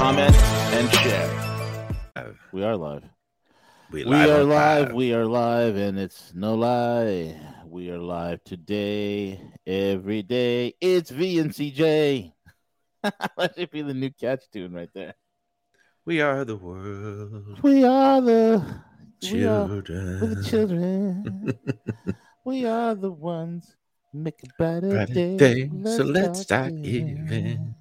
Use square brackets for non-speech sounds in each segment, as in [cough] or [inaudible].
comment, and share. We are live. We, We are on live. We are live, and it's no lie. We are live today, every day. It's V and CJ. [laughs] that should be the new catch tune right there. We are the world. We are the we are, we're Children. the children. [laughs] we are the ones who make a better, Better day. day, so let's start giving.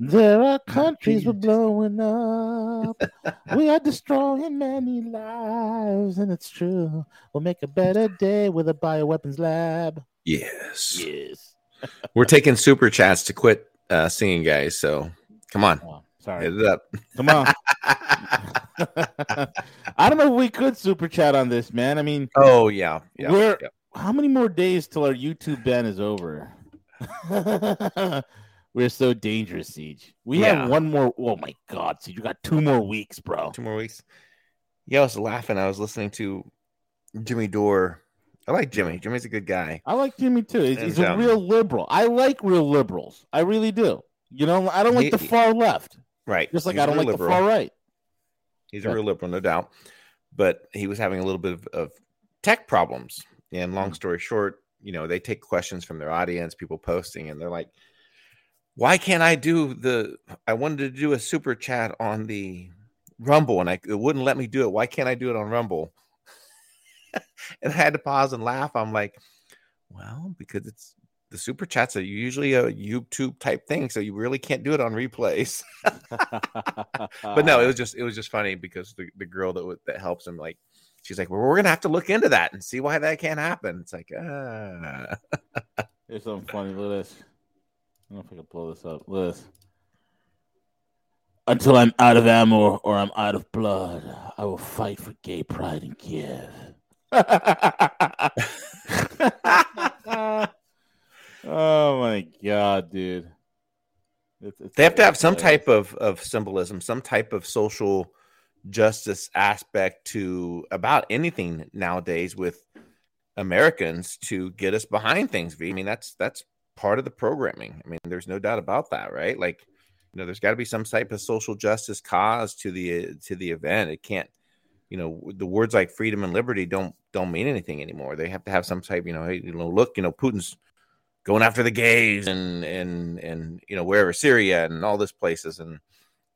There are countries we're blowing up. [laughs] we are destroying many lives, and it's true. We'll make a better day with a bioweapons lab. Yes. Yes. [laughs] We're taking super chats to quit uh, singing, guys. So come on, Oh, sorry. hit it up. Come on. [laughs] I don't know if we could super chat on this, man. I mean, oh yeah, yeah. We're- yeah. how many more days till our YouTube ban is over? We're so dangerous, CJ. We Yeah. have one more. Oh my God, CJ! You got two more weeks, bro. Two more weeks. Yeah, I was laughing. I was listening to Jimmy Dore. I like Jimmy. Jimmy's a good guy. I like Jimmy too. He's, he's a um, real liberal. I like real liberals. I really do. You know, I don't like He- the far left, Right. just like He's I don't like the far right. He's Yeah. a real liberal, no doubt. But he was having a little bit of, of tech problems. And long Mhm. story short, you know, they take questions from their audience, people posting, and they're like, why can't I do the I wanted to do a super chat on the Rumble and I it wouldn't let me do it. Why can't I do it on Rumble? [laughs] and I had to pause and laugh. I'm like, well, because it's the super chats are usually a YouTube type thing, so you really can't do it on replays. [laughs] but no, it was just it was just funny because the, the girl that that helps him like she's like, well, we're gonna have to look into that and see why that can't happen. It's like, ah, Here's something funny. At this. I don't know if I can blow this up. This. Until I'm out of ammo or I'm out of blood, I will fight for gay pride in Kiev. oh my god, dude! It's- it's- they have to have some type of of symbolism, some type of social justice aspect to about anything nowadays with Americans to get us behind things. V. I mean, that's that's part of the programming. I mean, there's no doubt about that, right? Like, you know, there's got to be some type of social justice cause to the to the event. It can't, you know, the words like freedom and liberty don't don't mean anything anymore. They have to have some type, you know, hey, you know, look, you know, Putin's going after the gays and and and you know wherever Syria and all these places and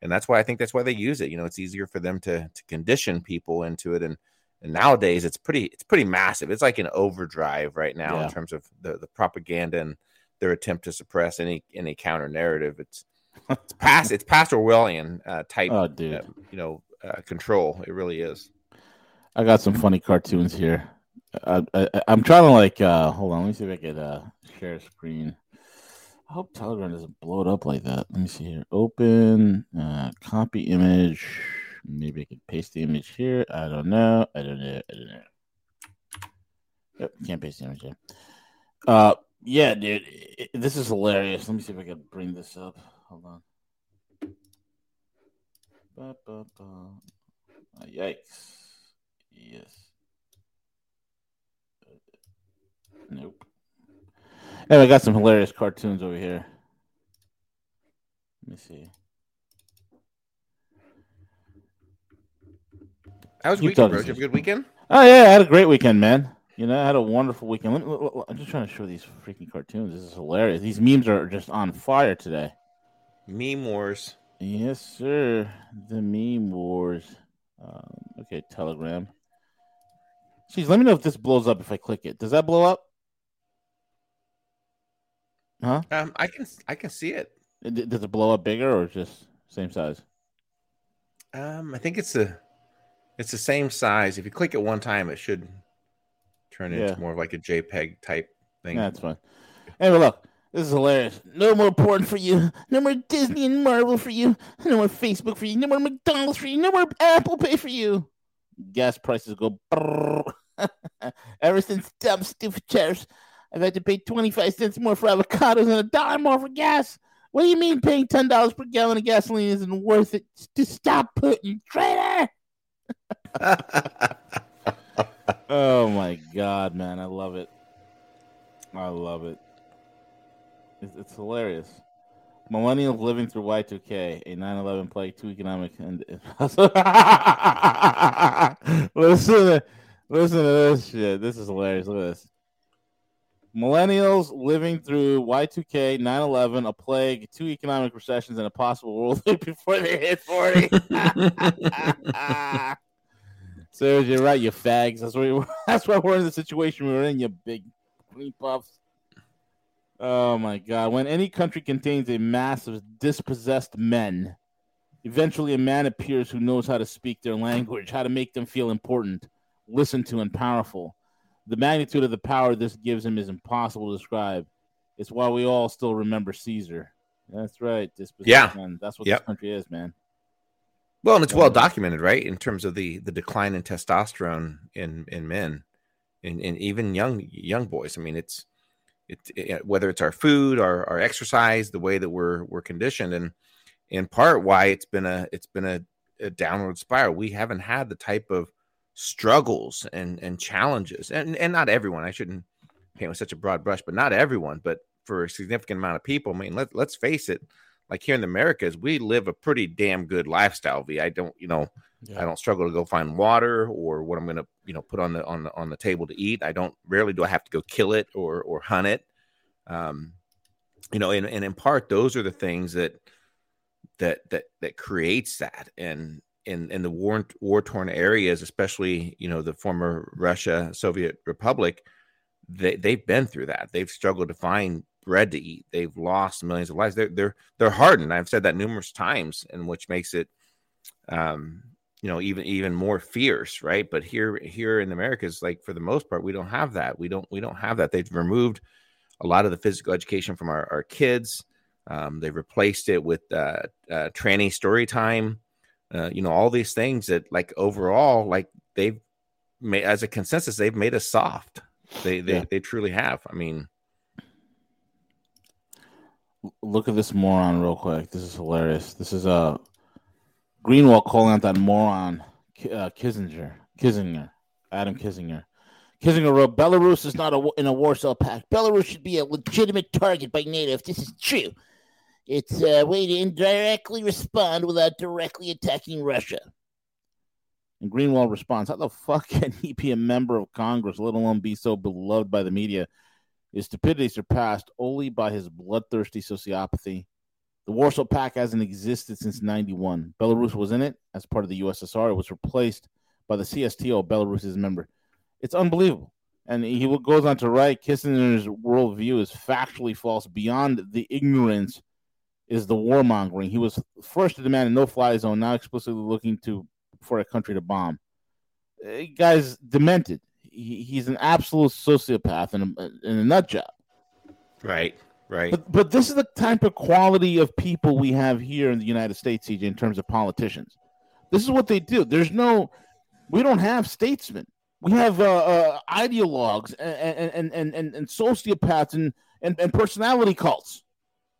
and that's why I think that's why they use it. You know, it's easier for them to to condition people into it and and nowadays it's pretty it's pretty massive. It's like an overdrive right now Yeah. in terms of the the propaganda and their attempt to suppress any any counter narrative. It's it's past it's past Orwellian uh, type Oh, dude. uh, you know uh, control. It really is. I got some funny cartoons here. I, I, I'm trying to like. uh Hold on, let me see if I can uh, share screen. I hope Telegram doesn't blow it up like that. Let me see here. Open, uh, copy image. Maybe I can paste the image here. I don't know. I don't know. I don't know. Yep, can't paste the image here. Uh, yeah, dude, it- this is hilarious. Let me see if I can bring this up. Hold on. Ba, ba, ba. Uh, yikes. Yes. Nope. Anyway, I got some hilarious cartoons over here. Let me see. How was Keep weekend, bro? Did you have a good weekend? Oh yeah, I had a great weekend, man. You know, I had a wonderful weekend. Let me, let- let- I'm just trying to show these freaking cartoons. This is hilarious. These memes are just on fire today. Meme wars. Yes, sir. The meme wars. Um, okay, Telegram. Jeez, let me know if this blows up if I click it. Does that blow up? Huh? Um, I can I can see it. D- Does it blow up bigger or just same size? Um, I think it's a it's the same size. If you click it one time, it should turn Yeah. into more of like a JPEG type thing. That's fine. Anyway, look, This is hilarious. No more porn for you. No more Disney and Marvel for you. No more Facebook for you. No more McDonald's for you. No more Apple Pay for you. Gas prices go. [laughs] Ever since dumb stupid tariffs, I've had to pay 25 cents more for avocados and a dollar more for gas. What do you mean paying $10 per gallon of gasoline isn't worth it to stop Putin, traitor? [laughs] oh my God, man. I love it. I love it. It's, it's hilarious. Millennials living through Y2K, a 9 11 plague, two economic. And [laughs] listen, to, listen to this shit. This is hilarious. Look at this. Millennials living through Y2K, 9 11, a plague, two economic recessions, and a possible world [laughs] before they hit 40. [laughs] so you're right, you fags. That's why, [laughs] that's why we're in the situation we're in, you big green puffs. Oh my God. When any country contains a mass of dispossessed men, eventually a man appears who knows how to speak their language, how to make them feel important, listened to, and powerful. The magnitude of the power this gives him is impossible to describe. It's why we all still remember Caesar. That's right. Dispossessed yeah. men. That's what yep. this country is, man. Well, and it's well documented, right, in terms of the the decline in testosterone in in men, and in, in even young young boys. I mean, it's it, it, whether it's our food, our, our exercise, the way that we're we're conditioned, and in part why it's been a it's been a, a downward spiral. We haven't had the type of struggles and and challenges, and and not everyone. I shouldn't paint with such a broad brush, but not everyone. But for a significant amount of people, I mean, let let's face it. Like here in the Americas, we live a pretty damn good lifestyle. V. I don't, you know, yeah. I don't struggle to go find water or what I'm going to, you know, put on the on the on the table to eat. I don't rarely do I have to go kill it or or hunt it. Um, you know, and, and in part, those are the things that that that that creates that. And in in the war war torn areas, especially you know the former Russia Soviet Republic, they they've been through that. They've struggled to find bread to eat. They've lost millions of lives. They're they're they're hardened. I've said that numerous times, and which makes it um you know even even more fierce right but here here in America is like for the most part we don't have that we don't we don't have that they've removed a lot of the physical education from our, our kids um, they've replaced it with uh, uh tranny story time uh, you know all these things that like overall like they've made as a consensus they've made us soft they they, yeah. they truly have i mean look at this moron real quick this is hilarious this is a uh, Greenwald calling out that moron uh, Kinzinger, Kinzinger, Adam Kinzinger. Kinzinger wrote, "Belarus is not a, in a Warsaw Pact. Belarus should be a legitimate target by NATO if this is true. It's a way to indirectly respond without directly attacking Russia." And Greenwald responds, "How the fuck can he be a member of Congress, let alone be so beloved by the media? His stupidity surpassed only by his bloodthirsty sociopathy." The Warsaw Pact hasn't existed since 91. Belarus was in it as part of the USSR. It was replaced by the CSTO, Belarus is a member. It's unbelievable. And he goes on to write Kinzinger's worldview is factually false. Beyond the ignorance is the warmongering. He was first to demand a no fly zone, now explicitly looking to for a country to bomb. Uh, guy's demented. He, he's an absolute sociopath in a, in a nut job. Right. Right. But but this is the type of quality of people we have here in the United States, CJ, in terms of politicians. This is what they do. There's no, we don't have statesmen. We have uh, uh, ideologues and and, and and and sociopaths and, and and personality cults,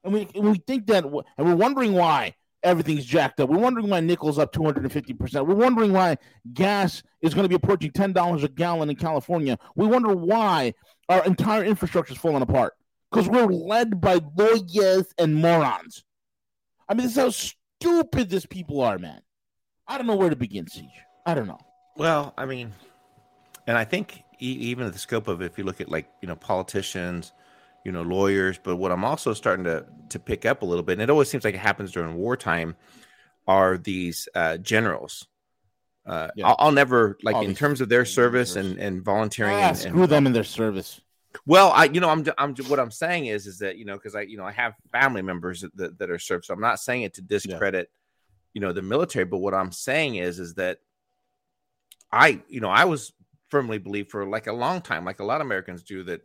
and we and we think that, and we're wondering why everything's jacked up. We're wondering why nickel's up 250 percent. We're wondering why gas is going to be approaching ten dollars a gallon in California. We wonder why our entire infrastructure is falling apart because we're led by lawyers and morons. I mean, this is how stupid these people are, man. I don't know where to begin, CJ. I don't know. Well, I mean, and I think even the scope of if you look at like you know politicians, you know lawyers, but what I'm also starting to to pick up a little bit, and it always seems like it happens during wartime, are these uh, generals. Uh, yeah. I'll, I'll, never like in terms of their service and and volunteering. Ah, and, screw and, them in their service. Well, I, you know, I'm, I'm, what I'm saying is, is that you know, because I, you know, I have family members that, that, that, are served, so I'm not saying it to discredit, yeah. you know, the military, but what I'm saying is, is that I, you know, I was firmly believe for like a long time, like a lot of Americans do, that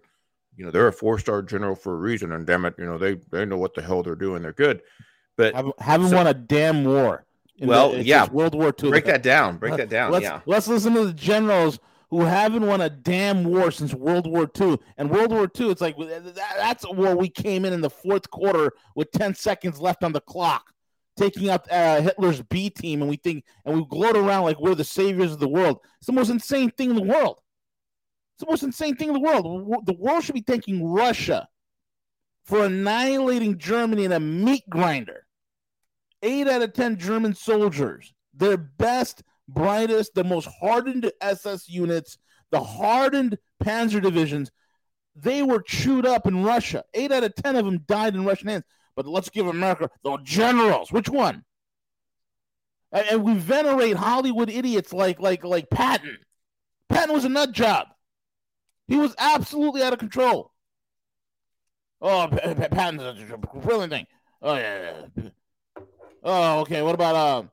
you know they're a four star general for a reason, and damn it, you know they they know what the hell they're doing. They're good, but haven't, haven't so- won a damn war. in Well, the- yeah. World War II. break that down. Break that down. Let's, yeah, let's listen to the generals who haven't won a damn war since World War II. And World War II, it's like that- that's a war we came in in the fourth quarter with 10 seconds left on the clock, taking out uh, Hitler's B team, and we think and we gloat around like we're the saviors of the world. It's the most insane thing in the world. The most insane thing in the world. The world should be thanking Russia for annihilating Germany in a meat grinder. Eight out of 10 German soldiers, their best, brightest, the most hardened SS units, the hardened panzer divisions, they were chewed up in Russia. Eight out of 10 of them died in Russian hands. But let's give America the generals. Which one? And we venerate Hollywood idiots like like like Patton. Patton was a nut job. He was absolutely out of control. Oh, Pa- Pa- Patton's a brilliant thing. Oh yeah, yeah. Oh, okay. What about uh,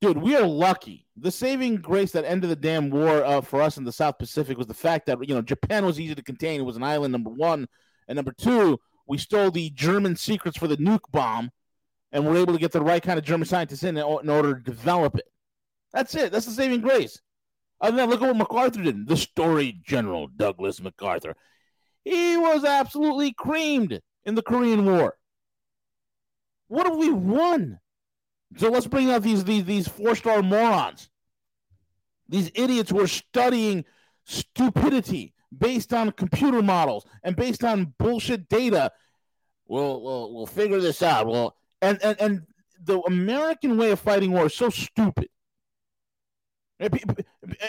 dude? We are lucky. The saving grace that ended the damn war uh, for us in the South Pacific was the fact that you know Japan was easy to contain. It was an island, number one, and number two, we stole the German secrets for the nuke bomb, and we're able to get the right kind of German scientists in in order to develop it. That's it. That's the saving grace. Look at what MacArthur did. The storied General Douglas MacArthur. He was absolutely creamed in the Korean War. What have we won? So let's bring out these these these four star morons, these idiots who are studying stupidity based on computer models and based on bullshit data. We'll we'll, we'll figure this out. Well, and, and and the American way of fighting war is so stupid. And,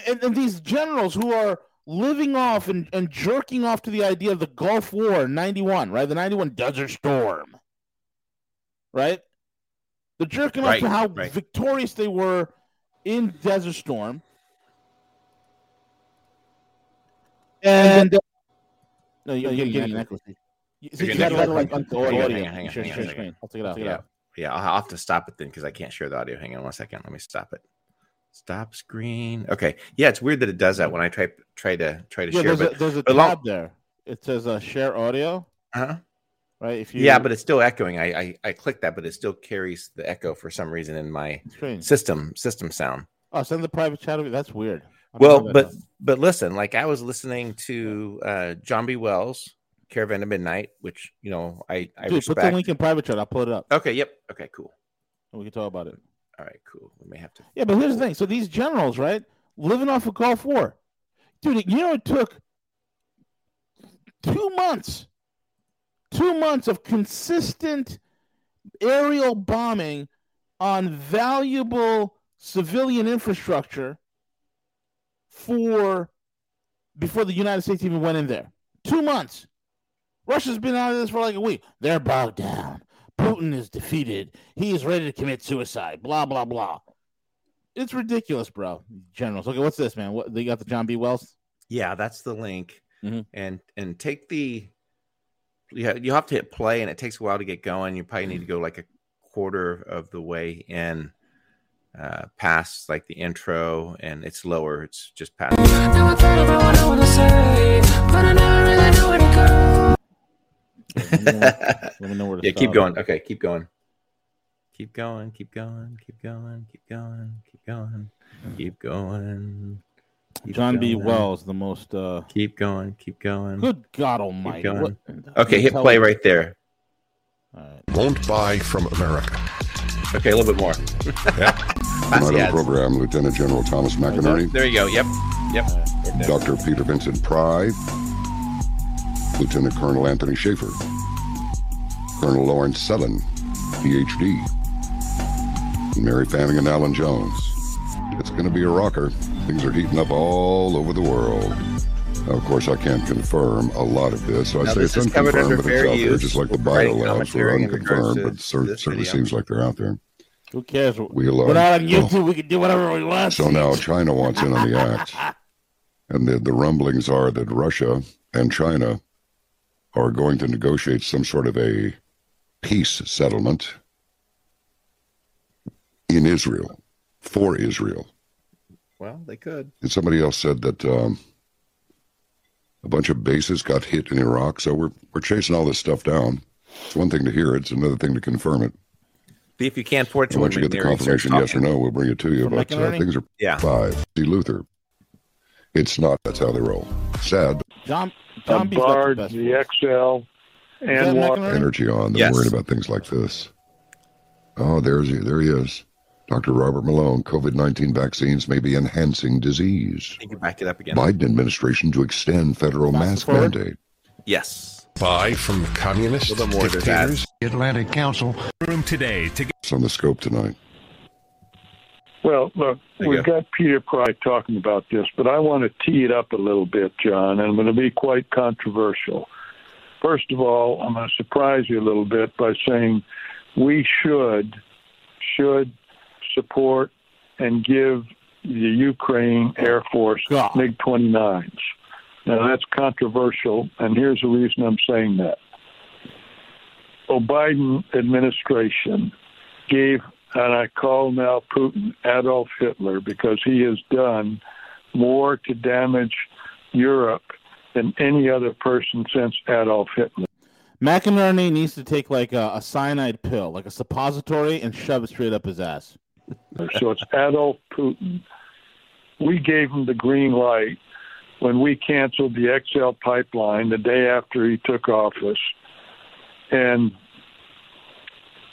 and, and these generals who are living off and, and jerking off to the idea of the Gulf War in 91, right? The 91 Desert Storm, right? They're jerking Right, off to how right. victorious they were in Desert Storm. And, uh, no, you're, you're getting an. You, so You're you getting gotta an like echo. on the audio. hang on, hang on, Share- hang on, share hang on. screen. I'll take it out. Yeah. yeah. I'll have to stop it then because I can't share the audio. Hang on one second. Let me stop it. Stop screen. Okay. Yeah, it's weird that it does that when I try try to try to Yeah, share. there's But a, there's a but long- tab there. It says uh, share audio, Uh huh? right? If you Yeah, but it's still echoing. I, I I click that, but it still carries the echo for some reason in my screen. system system sound. Oh, send the private chat. That's weird. Well, but that. but listen, like I was listening to uh John B. Wells, Caravan of Midnight, which you know I I dude, respect. put the link in private chat. I'll pull it up. Okay. Yep. Okay. Cool. and we can talk about it. All right. Cool. We may have to. Yeah, but here's the thing. So these generals, right, living off of Gulf War, dude. You know, it took two months, two months of consistent aerial bombing on valuable civilian infrastructure for before the United States even went in there. Two months. Russia's been out of this for like a week. They're bogged down. Putin is defeated. He is ready to commit suicide. Blah blah blah. It's ridiculous, bro. Generals. Okay, what's this, man? What they got the John B. Wells? Yeah, that's the link. Mhm. And and take the yeah, you have to hit play and it takes a while to get going. You probably need to go like a quarter of the way in uh past like the intro and it's lower. It's just past Let me know, let me know where to Yeah, keep stop. going. Okay, keep going. Keep going, keep going, keep going, keep going, keep going, keep going. keep John B. Wells, the most uh Keep going, keep going. good God Almighty. going. What- Okay, hit play right there. All right. Won't buy from America. Okay, a little bit more. Yeah. Past the Tonight on the program, Lieutenant General Thomas McInerney, There you go. Yep. Yep. Right. Dr. Peter Vincent Pry, Lieutenant Colonel Anthony Shaffer, Colonel Lawrence Sellin, PhD, and Mary Fanning and Alan Jones. It's going to be a rocker. Things are heating up all over the world. Now, of course, I can't confirm a lot of this, so I Now, say this it's is covered unconfirmed, under but it's fair out there, just like the Writing biolabs commentary were in unconfirmed, but cer- certainly video. seems like they're out there. Who cares? We'll, uh, We're not on well, YouTube. we can do whatever we want. So now China wants in on the act. [laughs] And the, the rumblings are that Russia and China are going to negotiate some sort of a peace settlement in Israel, for Israel. Well, they could. And somebody else said that um, A bunch of bases got hit in Iraq, so we're we're chasing all this stuff down. It's one thing to hear it; it's another thing to confirm it. See if you can't afford to. And once you get the confirmation, yes or no, we'll bring it to you. But uh, things are Yeah. five. See Luther. It's not. That's how they roll. Sad. John a John B's got the Bard, the XL, and that energy on. They're Yes. worried about things like this. Oh, there's he. There he is. Dr. Robert Malone. COVID 19 vaccines may be enhancing disease. I you back it up again. Biden administration to extend federal Faster mask forward. mandate. Yes. Buy from communist A little bit more, there's dictators. Atlantic Council room today to It's on the scope tonight. Well, look, There we've got Peter Pry talking about this, but I want to tee it up a little bit, John, and I'm going to be quite controversial. First of all, I'm going to surprise you a little bit by saying we should should support and give the Ukraine Air Force MiG 29s. Now that's controversial, and here's the reason I'm saying that. The Biden administration gave, and I call now Putin Adolf Hitler because he has done more to damage Europe than any other person since Adolf Hitler. McInerney needs to take like a, a cyanide pill, like a suppository, and shove it straight up his ass. [laughs] So it's Adolf Putin. We gave him the green light when we canceled the XL pipeline the day after he took office and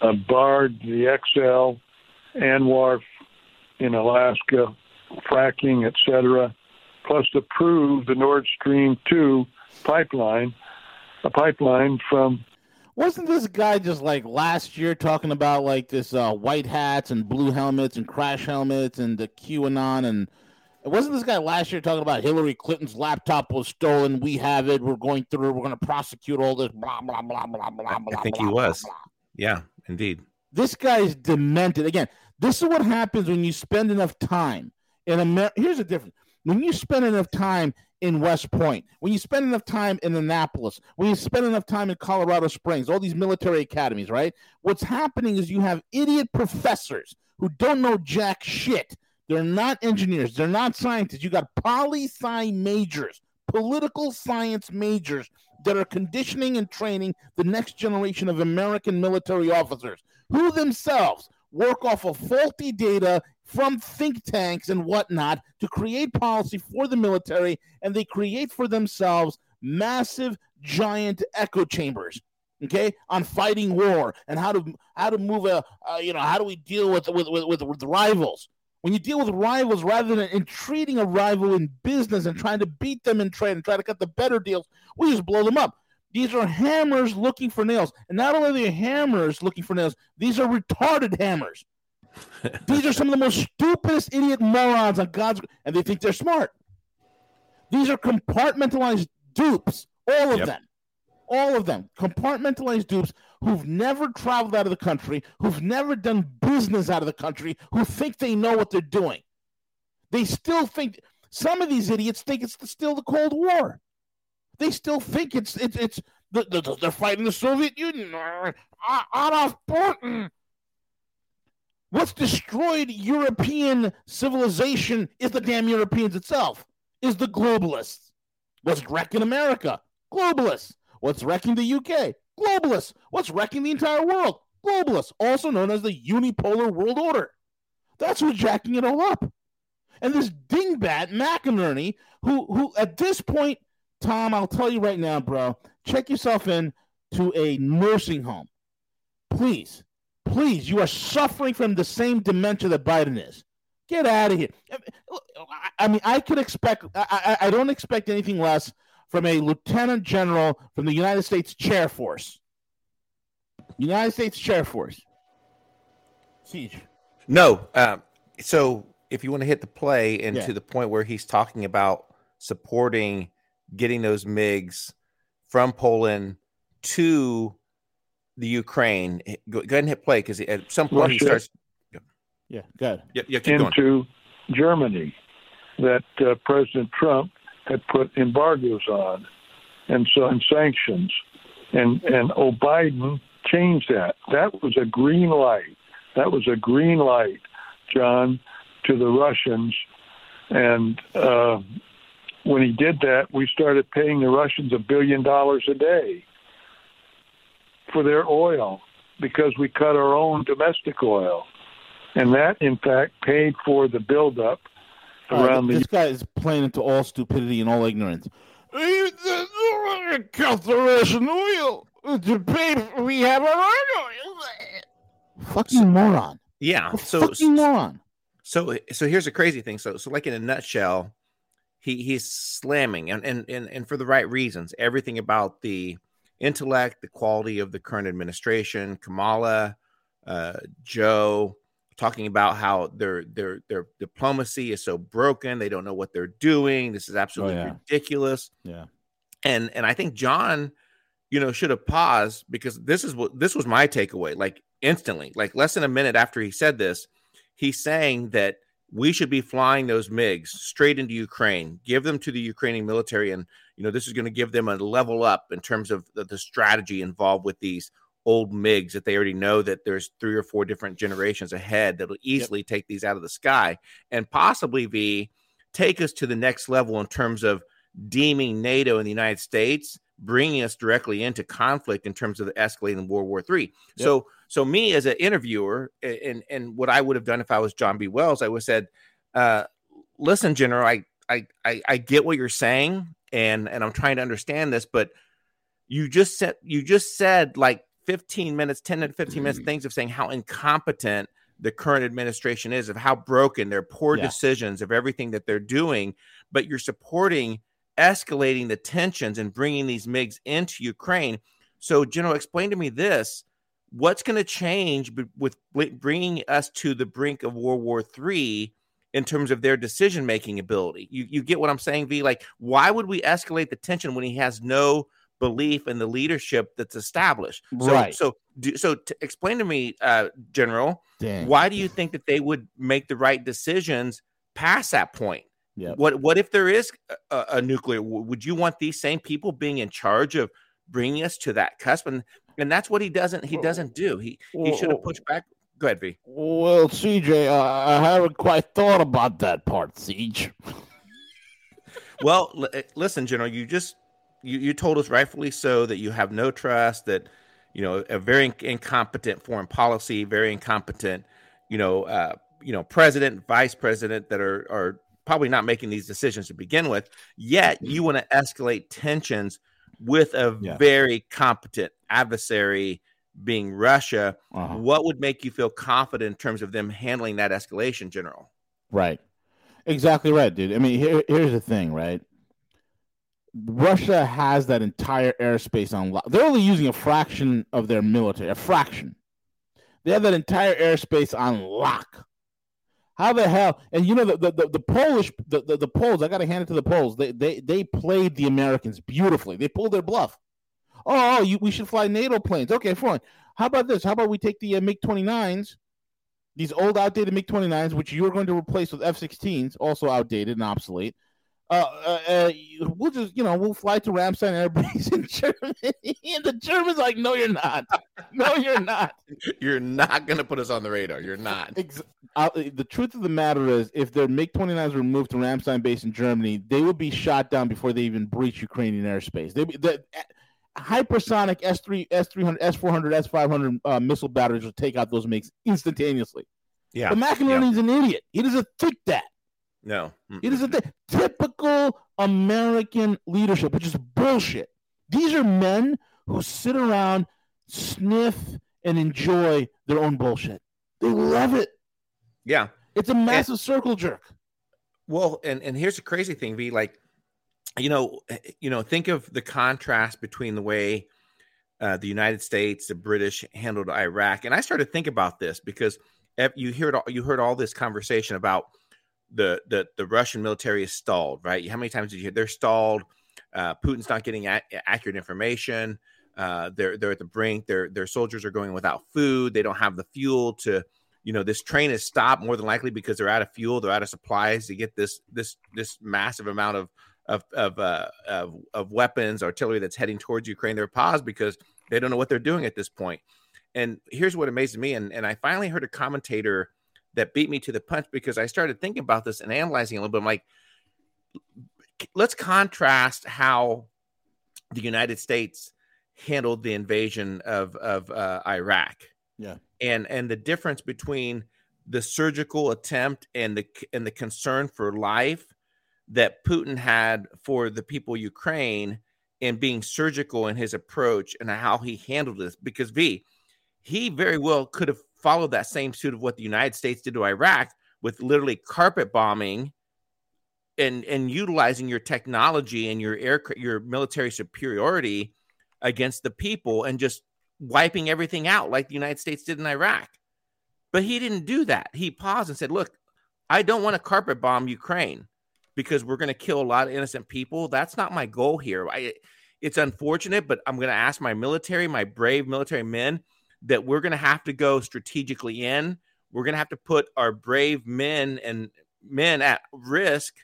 uh, barred the XL, ANWR in Alaska, fracking, etc., plus approved the Nord Stream 2 pipeline, a pipeline from Wasn't this guy just like last year talking about like this uh, white hats and blue helmets and crash helmets and the QAnon and wasn't this guy last year talking about Hillary Clinton's laptop was stolen? We have it. We're going through. We're going to prosecute all this. Blah blah blah blah blah blah. think he was. blah, blah. Yeah, indeed. This guy's demented. Again, this is what happens when you spend enough time in America. Here's the difference: when you spend enough time in West Point, when you spend enough time in Annapolis, when you spend enough time in Colorado Springs, all these military academies, right? What's happening is you have idiot professors who don't know jack shit. They're not engineers. They're not scientists. You got poli sci majors, political science majors that are conditioning and training the next generation of American military officers who themselves work off of faulty data from think tanks and whatnot to create policy for the military, and they create for themselves massive, giant echo chambers. Okay, on fighting war and how to how to move a uh, you know how do we deal with with, with with with rivals? When you deal with rivals, rather than entreating a rival in business and trying to beat them in trade and try to cut the better deals, we just blow them up. These are hammers looking for nails. And not only are they hammers looking for nails, these are retarded hammers. [laughs] these are some of the most stupidest idiot morons on God's and they think they're smart. These are compartmentalized dupes, all of Yep. them. All of them. Compartmentalized dupes who've never traveled out of the country, who've never done business out of the country, who think they know what they're doing. They still think some of these idiots think it's still the Cold War. They still think it's it's it's the, the, they're fighting the Soviet Union. Uh, Adolf Putin. What's destroyed European civilization is the damn Europeans itself, is the globalists. What's wrecking America? Globalists. What's wrecking the UK? Globalists. What's wrecking the entire world? Globalists, also known as the unipolar world order. That's who's jacking it all up. And this dingbat McInerney, who who at this point, Tom, I'll tell you right now, bro, check yourself in to a nursing home. Please, please, you are suffering from the same dementia that Biden is. Get out of here. I mean, I could expect. I, I, I don't expect anything less from a lieutenant general from the United States Chair Force. United States Chair Force. CJ. No. Um, so if you want to hit the play and Yeah. to the point where he's talking about supporting getting those MiGs from Poland to the Ukraine, eh, go, go ahead and hit play because at some point he starts. Yeah, good. Yeah, yeah keep going. into Germany that uh, President Trump had put embargoes on and so and sanctions, and and oh changed that. That was a green light. That was a green light, John, to the Russians, and uh, when he did that, we started paying the Russians a billion dollars a day for their oil because we cut our own domestic oil. And that, in fact, paid for the buildup Uh, around this the guy is playing into all stupidity and all ignorance. Cut the Russian oil to pay. We have our own oil. Fucking moron. Yeah. A So fucking moron. so so here's a crazy thing. So so like in a nutshell, he he's slamming and and and, and for the right reasons. Everything about the intellect, the quality of the current administration, Kamala, uh, Joe, talking about how their their their diplomacy is so broken. They don't know what they're doing. This is oh, absolutely yeah. ridiculous. Yeah. and and I think John, you know, should have paused because this is what this was my takeaway. Like instantly, like less than a minute after he said this, he's saying that we should be flying those MiGs straight into Ukraine, give them to the Ukrainian military, and you know this is going to give them a level up in terms of the, the strategy involved with these old MiGs that they already know that there's three or four different generations ahead that'll easily take these out of the sky and possibly be take us to the next level in terms of deeming NATO and the United States, bringing us directly into conflict in terms of the escalating World War III. So, so me as an interviewer, and and what I would have done if I was John B. Wells, I would have said, uh, "Listen, General, I, I I I get what you're saying, and and I'm trying to understand this, but you just said you just said like 15 minutes, 10 to 15 minutes, mm-hmm. things of saying how incompetent." The current administration is of how broken their poor Yeah. decisions of everything that they're doing, but you're supporting escalating the tensions and bringing these MiGs into Ukraine. So, General, explain to me this: What's going to change with bringing us to the brink of World War III in terms of their decision making ability? You you get what I'm saying, V? Like, why would we escalate the tension when he has no belief in the leadership that's established? So, Right. So, do, so to explain to me, uh, General, Dang. why do you think that they would make the right decisions past that point? Yep. What what if there is a, a nuclear? Would you want these same people being in charge of bringing us to that cusp? And and that's what he doesn't he doesn't do. He he should have pushed back. Go ahead, V. Well, CJ, uh, I haven't quite thought about that part, CJ. Well, l- eh, listen, General, you just you, you told us rightfully so that you have no trust that you know a very incompetent foreign policy, very incompetent, you know, uh, you know, president, vice president that are are probably not making these decisions to begin with. Yet you want to escalate tensions with a Yeah. very competent adversary being Russia. Uh-huh. What would make you feel confident in terms of them handling that escalation, General? Right. Exactly right, dude. I mean, here, here's the thing, right? Russia has that entire airspace on lock. They're only using a fraction of their military, a fraction. They have that entire airspace on lock. How the hell? And you know the the, the, the Polish the, the, the Poles. I got to hand it to the Poles. They they they played the Americans beautifully. They pulled their bluff. Oh, oh you, we should fly NATO planes. Okay, fine. How about this? How about we take the uh, MiG 29s, these old outdated MiG 29s, which you're going to replace with F 16s, also outdated and obsolete. Uh, uh, uh, we'll just, you know, we'll fly to Ramstein Air Base in [laughs] Germany. and the Germans like, no, you're not. No, you're not. [laughs] You're not going to put us on the radar. You're not. Ex- uh, the truth of the matter is, if their MiG 29s were moved to Ramstein base in Germany, they would be shot down before they even breach Ukrainian airspace. They, the hypersonic S three, S three hundred, S four hundred, S five hundred uh, missile batteries will take out those MiGs instantaneously. Yeah. But McInerney's an idiot. He doesn't think that. No. It is a th- typical American leadership, which is bullshit. These are men who sit around, sniff, and enjoy their own bullshit. They love it. Yeah. It's a massive circle jerk. Well, and and here's the crazy thing, V. Like, you know, eh, you know, think of the contrast between the way uh, the United States, the British handled Iraq, and I started to think about this because ev- you heard all, you heard all this conversation about the the the Russian military is stalled, right? How many times did you hear they're stalled? Uh, Putin's not getting a- accurate information. Uh, they're they're at the brink. Their their soldiers are going without food. They don't have the fuel to you know this train is stopped more than likely because they're out of fuel they're out of supplies to get this this this massive amount of of of, uh, of of weapons artillery that's heading towards ukraine they're paused because they don't know what they're doing at this point. and here's what amazes me and, and i finally heard a commentator that beat me to the punch because i started thinking about this and analyzing a little bit i'm like let's contrast how the United States handled the invasion of of uh, Iraq. Yeah. and and the difference between the surgical attempt and the and the concern for life that Putin had for the people of Ukraine and being surgical in his approach and how he handled this. Because V, he very well could have followed that same suit of what the United States did to Iraq with literally carpet bombing and and utilizing your technology and your air your military superiority against the people and just wiping everything out like the United States did in Iraq. But he didn't do that. He paused and said, "Look, I don't want to carpet bomb Ukraine because we're going to kill a lot of innocent people. That's not my goal here. I, it's unfortunate, but I'm going to ask my military, my brave military men, that we're going to have to go strategically in. We're going to have to put our brave men and men at risk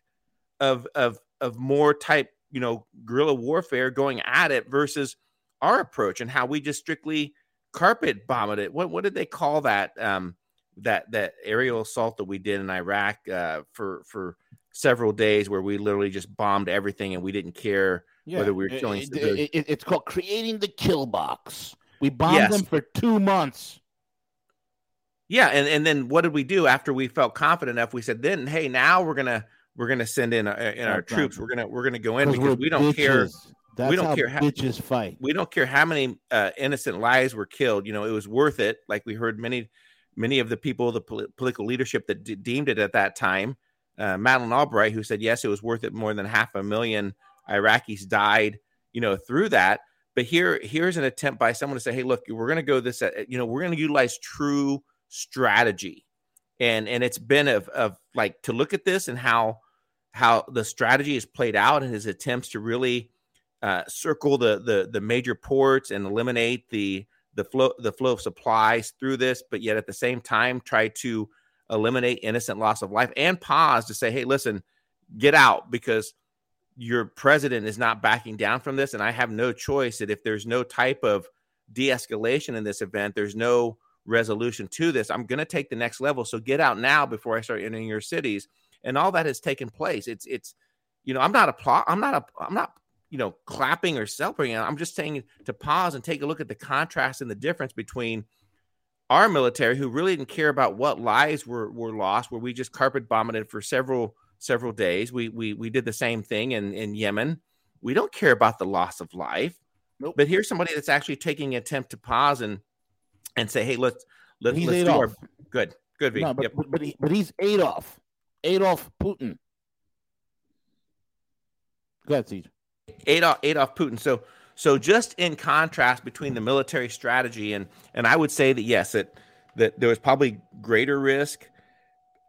of of of more type, you know, guerrilla warfare going at it versus our approach and how we just strictly carpet bombed it. What what did they call that? Um, that that aerial assault that we did in Iraq uh, for for several days, where we literally just bombed everything and we didn't care whether we were killing. it- civilians. it- it- it's called creating the kill box. We bombed Yes. them for two months. Yeah, and and then what did we do after we felt confident enough? We said, then hey, now we're gonna we're gonna send in, uh, in our troops. We're gonna we're gonna go in because we're don't care. bitches. That's don't how care how- bitches fight. we don't care how many uh, innocent lives were killed. You know, it was worth it. Like we heard many, many of the people, the poli- political leadership that de- deemed it at that time, uh, Madeleine Albright, who said yes, it was worth it. More than half a million Iraqis died, you know, through that. But here, here's an attempt by someone to say, "Hey, look, we're going to go this. uh, You know, we're going to utilize true strategy," and and it's been of of like to look at this and how how the strategy is played out and his attempts to really uh, circle the, the the major ports and eliminate the the flow the flow of supplies through this, but yet at the same time try to eliminate innocent loss of life and pause to say, hey, listen, get out because your president is not backing down from this, and I have no choice that if there's no type of de-escalation in this event, there's no resolution to this. I'm going to take the next level. So get out now before I start entering your cities. And all that has taken place. It's it's you know I'm not a applaud I'm not a I'm not you know clapping or celebrating. I'm just saying to pause and take a look at the contrast and the difference between our military, who really didn't care about what lives were were lost, where we just carpet bombed it for several several days. We we we did the same thing in in Yemen. We don't care about the loss of life. Nope. But here's somebody that's actually taking an attempt to pause and and say, hey, let's let's, He's let's do our good good. No, but Yep. but but, he, but he's Adolf. Adolf Putin. Go ahead, CJ. Adolf Adolf Putin. So so just in contrast between the military strategy and and I would say that yes, that that there was probably greater risk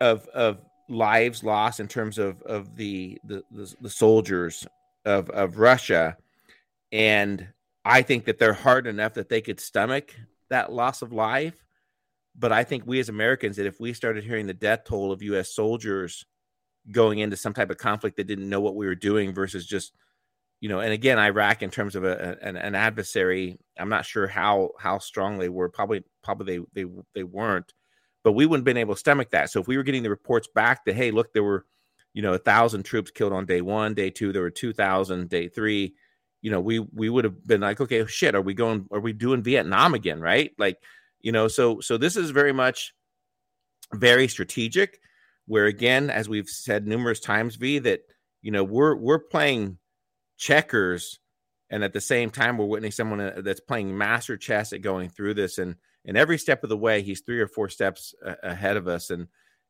of of lives lost in terms of of the the the, the soldiers of of Russia, and I think that they're hard enough that they could stomach that loss of life. But I think we as Americans, that if we started hearing the death toll of U.S. soldiers going into some type of conflict that didn't know what we were doing versus just you know, and again, Iraq in terms of a, an, an adversary, I'm not sure how how strong they were. Probably probably they they they weren't, but we wouldn't have been able to stomach that. So if we were getting the reports back that hey, look, there were you know a thousand troops killed on day one, day two, there were two thousand, day three. You know, we we would have been like, okay, shit, are we going? Are we doing Vietnam again? Right? Like, you know, so so this is very much very strategic. Where again, as we've said numerous times, V that you know we're we're playing checkers and at the same time we're witnessing someone uh, that's playing master chess at going through this and and every step of the way he's three or four steps ahead of us. And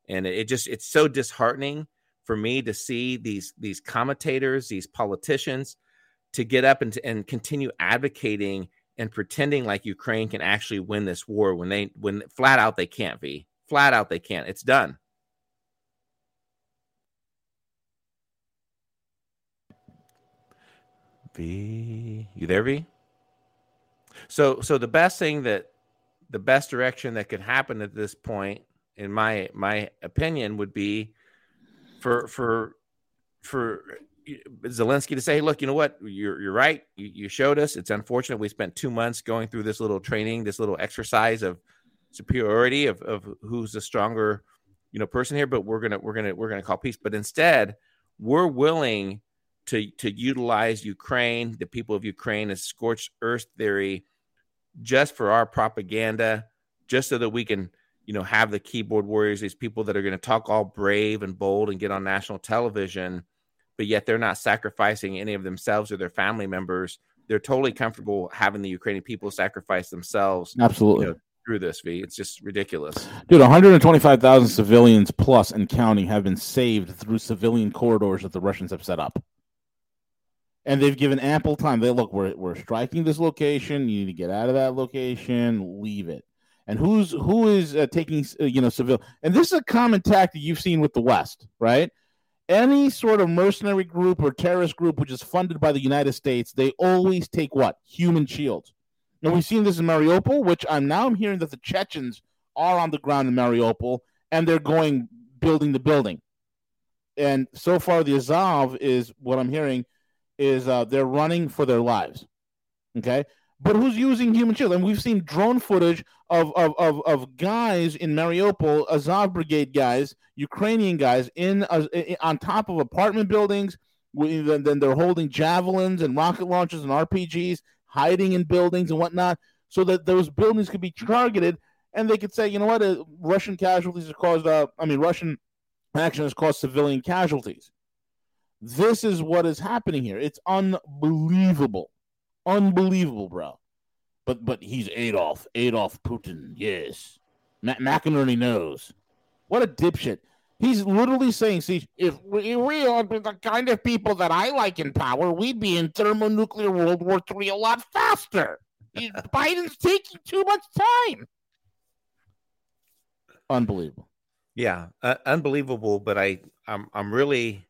and it just it's so disheartening for me to see these these commentators these politicians to get up and, and continue advocating and pretending like Ukraine can actually win this war when they when flat out they can't be flat out they can't. It's done. V, you there, V? So, so the best thing that the best direction that could happen at this point, in my my opinion, would be for for for Zelensky to say, hey, "Look, you know what? You're you're right. You, you showed us. It's unfortunate we spent two months going through this little training, this little exercise of superiority of of who's the stronger, you know, person here. But we're gonna we're gonna we're gonna call peace. But instead, we're willing to to utilize Ukraine, the people of Ukraine, as scorched earth theory, just for our propaganda, just so that we can, you know, have the keyboard warriors, these people that are going to talk all brave and bold and get on national television, but yet they're not sacrificing any of themselves or their family members. They're totally comfortable having the Ukrainian people sacrifice themselves Absolutely. you know, through this. V, it's just ridiculous. Dude, 125,000 civilians plus and counting have been saved through civilian corridors that the Russians have set up. And they've given ample time. They look, we're, we're striking this location. You need to get out of that location, leave it. And who's who is uh, taking uh, you know civil? And this is a common tactic you've seen with the West, right? Any sort of mercenary group or terrorist group which is funded by the United States, they always take what human shields. And we've seen this in Mariupol, which I'm now I'm hearing that the Chechens are on the ground in Mariupol and they're going building the building. And so far, the Azov is what I'm hearing is uh, they're running for their lives. Okay, but who's using human shield? And we've seen drone footage of of of, of guys in Mariupol, Azov Brigade guys, Ukrainian guys in uh, i- on top of apartment buildings. We- Then they're holding javelins and rocket launchers and RPGs, hiding in buildings and whatnot, so that those buildings could be targeted, and they could say, you know what, uh, Russian casualties have caused. Uh, I mean, Russian action has caused civilian casualties. This is what is happening here. It's unbelievable, unbelievable, bro. But but he's Adolf, Adolf Putin. Yes, Ma- McInerney knows. What a dipshit. He's literally saying, "See, if we, we are the kind of people that I like in power, we'd be in thermonuclear World War III a lot faster. [laughs] Biden's taking too much time." Unbelievable. Yeah, uh, unbelievable. But I, I'm, I'm really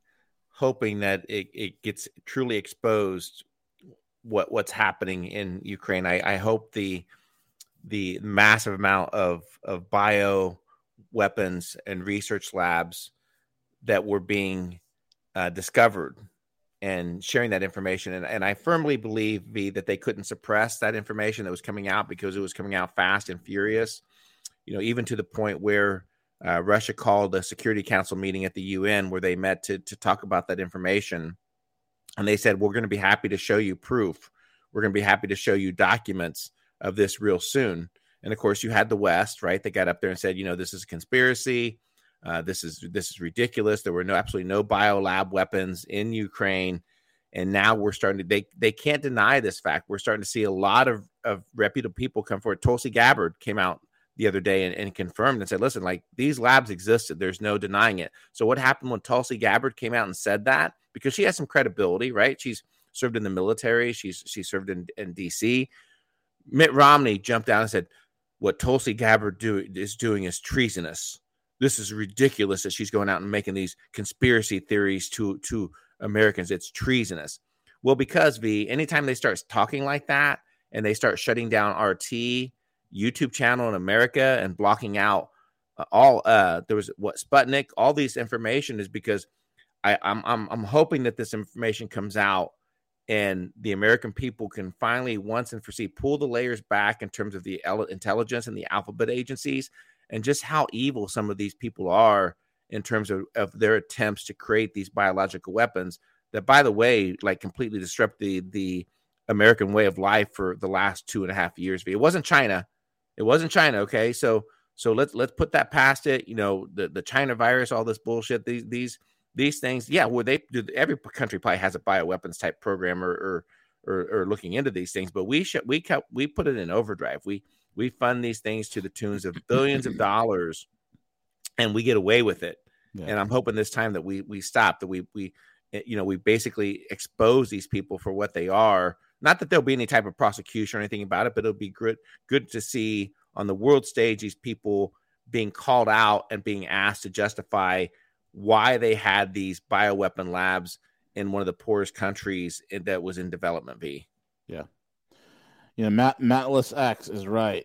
hoping that it, it gets truly exposed what what's happening in Ukraine. I, I hope the the massive amount of of bio weapons and research labs that were being uh, discovered and sharing that information. And, and I firmly believe V that they couldn't suppress that information that was coming out because it was coming out fast and furious. You know, even to the point where uh, Russia called a Security Council meeting at the UN where they met to to talk about that information, and they said we're going to be happy to show you proof. We're going to be happy to show you documents of this real soon. And of course, you had the West, right? They got up there and said, you know, this is a conspiracy. Uh, this is this is ridiculous. There were no absolutely no biolab weapons in Ukraine, and now we're starting to they they can't deny this fact. We're starting to see a lot of of reputable people come forward. Tulsi Gabbard came out the other day and, and confirmed and said, listen, like these labs existed. There's no denying it. So what happened when Tulsi Gabbard came out and said that? Because she has some credibility, right? She's served in the military. She's she served in, in DC. Mitt Romney jumped down and said, what Tulsi Gabbard do, is doing is treasonous. This is ridiculous that she's going out and making these conspiracy theories to to Americans. It's treasonous. Well, because V, anytime they start talking like that and they start shutting down RT, YouTube channel in America and blocking out uh, all uh there was what Sputnik, all these information is because I I'm I'm I'm hoping that this information comes out and the American people can finally once and for see pull the layers back in terms of the intelligence and the alphabet agencies and just how evil some of these people are in terms of, of their attempts to create these biological weapons that by the way like completely disrupt the the american way of life for the last two and a half years. It wasn't china it wasn't china okay? So so let's let's put that past it you know the the china virus all this bullshit these these these things yeah well they do every country probably has a bioweapons type program or or or, or looking into these things but we should we kept we put it in overdrive. We we fund these things to the tunes of billions of dollars and we get away with it. Yeah. and i'm hoping this time that we we stop that we we eh, you know we basically expose these people for what they are. Not that there'll be any type of prosecution or anything about it but it'll be good good to see on the world stage these people being called out and being asked to justify why they had these bioweapon labs in one of the poorest countries that was in development v Yeah. You know, Matt Matless X is right.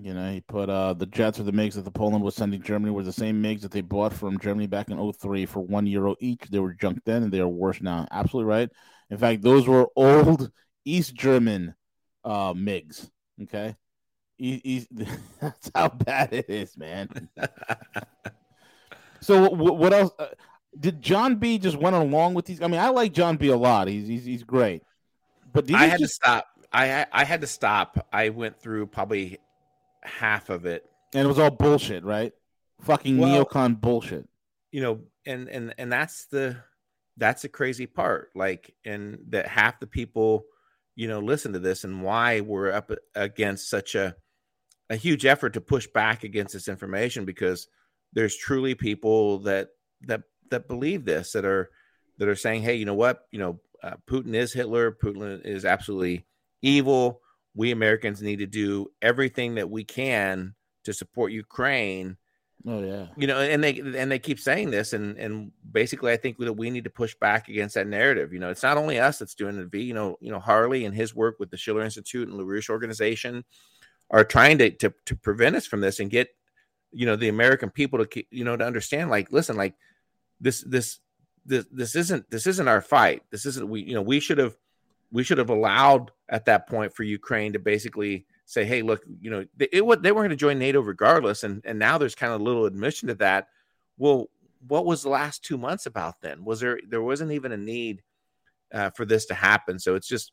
You know, he put uh the jets or the MiGs that the Poland was sending Germany were the same MiGs that they bought from Germany back in 03 for one euro each. They were junk then and they are worse now. Absolutely right. In fact, those were old East German uh MiGs. Okay. [laughs] That's how bad it is, man. [laughs] So wh- what else? Uh, did John B just went along with these? I mean, I like John B a lot. He's he's, he's great. But did I had just, to stop. I I had to stop. I went through probably half of it. and it was all bullshit, right? Fucking Well- neocon bullshit. You know, and and and that's the that's the crazy part. Like, and that half the people, you know, listen to this, and why we're up against such a a huge effort to push back against this information because there's truly people that that that believe this that are that are saying, hey, you know what, you know, uh, Putin is Hitler. Putin is absolutely evil. We Americans need to do everything that we can to support Ukraine. Oh yeah. You know, and they and they keep saying this, and and basically, I think that we need to push back against that narrative. You know, it's not only us that's doing it. V, you know, you know, Harley and his work with the Schiller Institute and LaRouche organization are trying to to to prevent us from this and get you know the American people to you know to understand. Like, listen, like this this this this isn't this isn't our fight. This isn't we you know we should have we should have allowed at that point for Ukraine to basically say, hey, look, you know, they, it, wa- they were going to join NATO regardless, and and now there's kind of a little admission to that. Well, what was the last two months about then? Was there there wasn't even a need uh, for this to happen? So it's just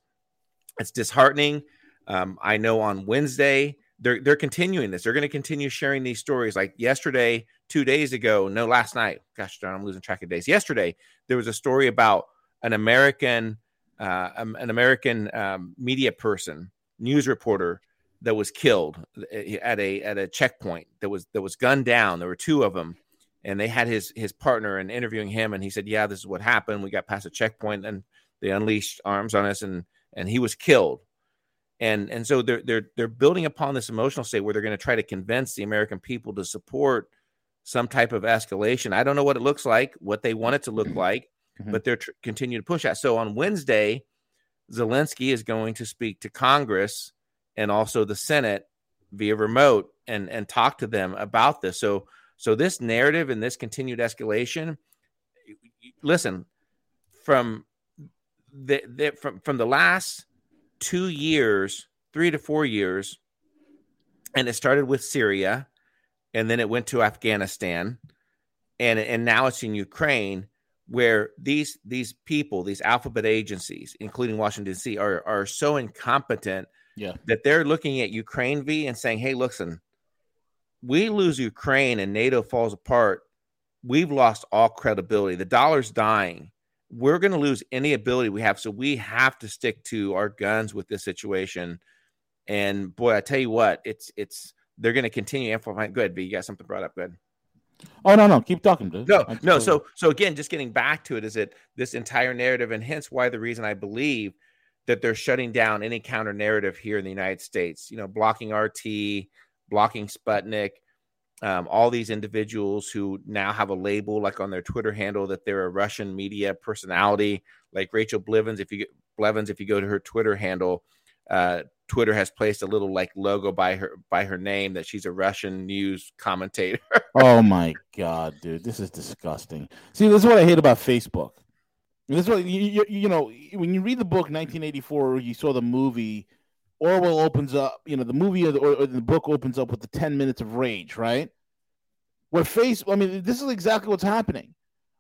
it's disheartening. Um, I know on Wednesday they're they're continuing this. They're going to continue sharing these stories. Like yesterday, two days ago, no, last night. Gosh darn, I'm losing track of days. Yesterday, there was a story about an American uh, um, an American um, media person, news reporter that was killed at a at a checkpoint. That was that was gunned down. There were two of them, and they had his his partner and interviewing him, and he said, "Yeah, this is what happened. We got past a checkpoint, and they unleashed arms on us, and and he was killed." And and so they're they're they're building upon this emotional state where they're going to try to convince the American people to support some type of escalation. I don't know what it looks like, what they want it to look like, Mhm. but they're tr- continue to push that. So on Wednesday, Zelensky is going to speak to Congress and also the Senate via remote and and talk to them about this. So so this narrative and this continued escalation. Listen, from the, the from from the last two years, three to four years, and it started with Syria, and then it went to Afghanistan, and and now it's in Ukraine where these these people, these alphabet agencies, including Washington D.C., are are so incompetent Yeah. that they're looking at Ukraine V and saying, "Hey, listen, we lose Ukraine and NATO falls apart, we've lost all credibility. The dollar's dying. We're going to lose any ability we have. So we have to stick to our guns with this situation." And boy, I tell you what, it's it's they're going to continue amplifying. Good, but you got something brought up. Good. Oh no, no, keep talking, dude. No, no. So, so again, just getting back to it, is that this entire narrative, and hence why the reason I believe that they're shutting down any counter narrative here in the United States. You know, blocking RT, blocking Sputnik, um, all these individuals who now have a label like on their Twitter handle that they're a Russian media personality, like Rachel Blevins. If you Blevins, if you go to her Twitter handle, uh, Twitter has placed a little like logo by her by her name that she's a Russian news commentator. [laughs] Oh my god, dude, this is disgusting. See, this is what I hate about Facebook. This is what you, you, you know when you read the book 1984, or you saw the movie. Orwell opens up, you know, the movie or the, or the book opens up with the 10 minutes of rage, right? Where face, I mean, this is exactly what's happening.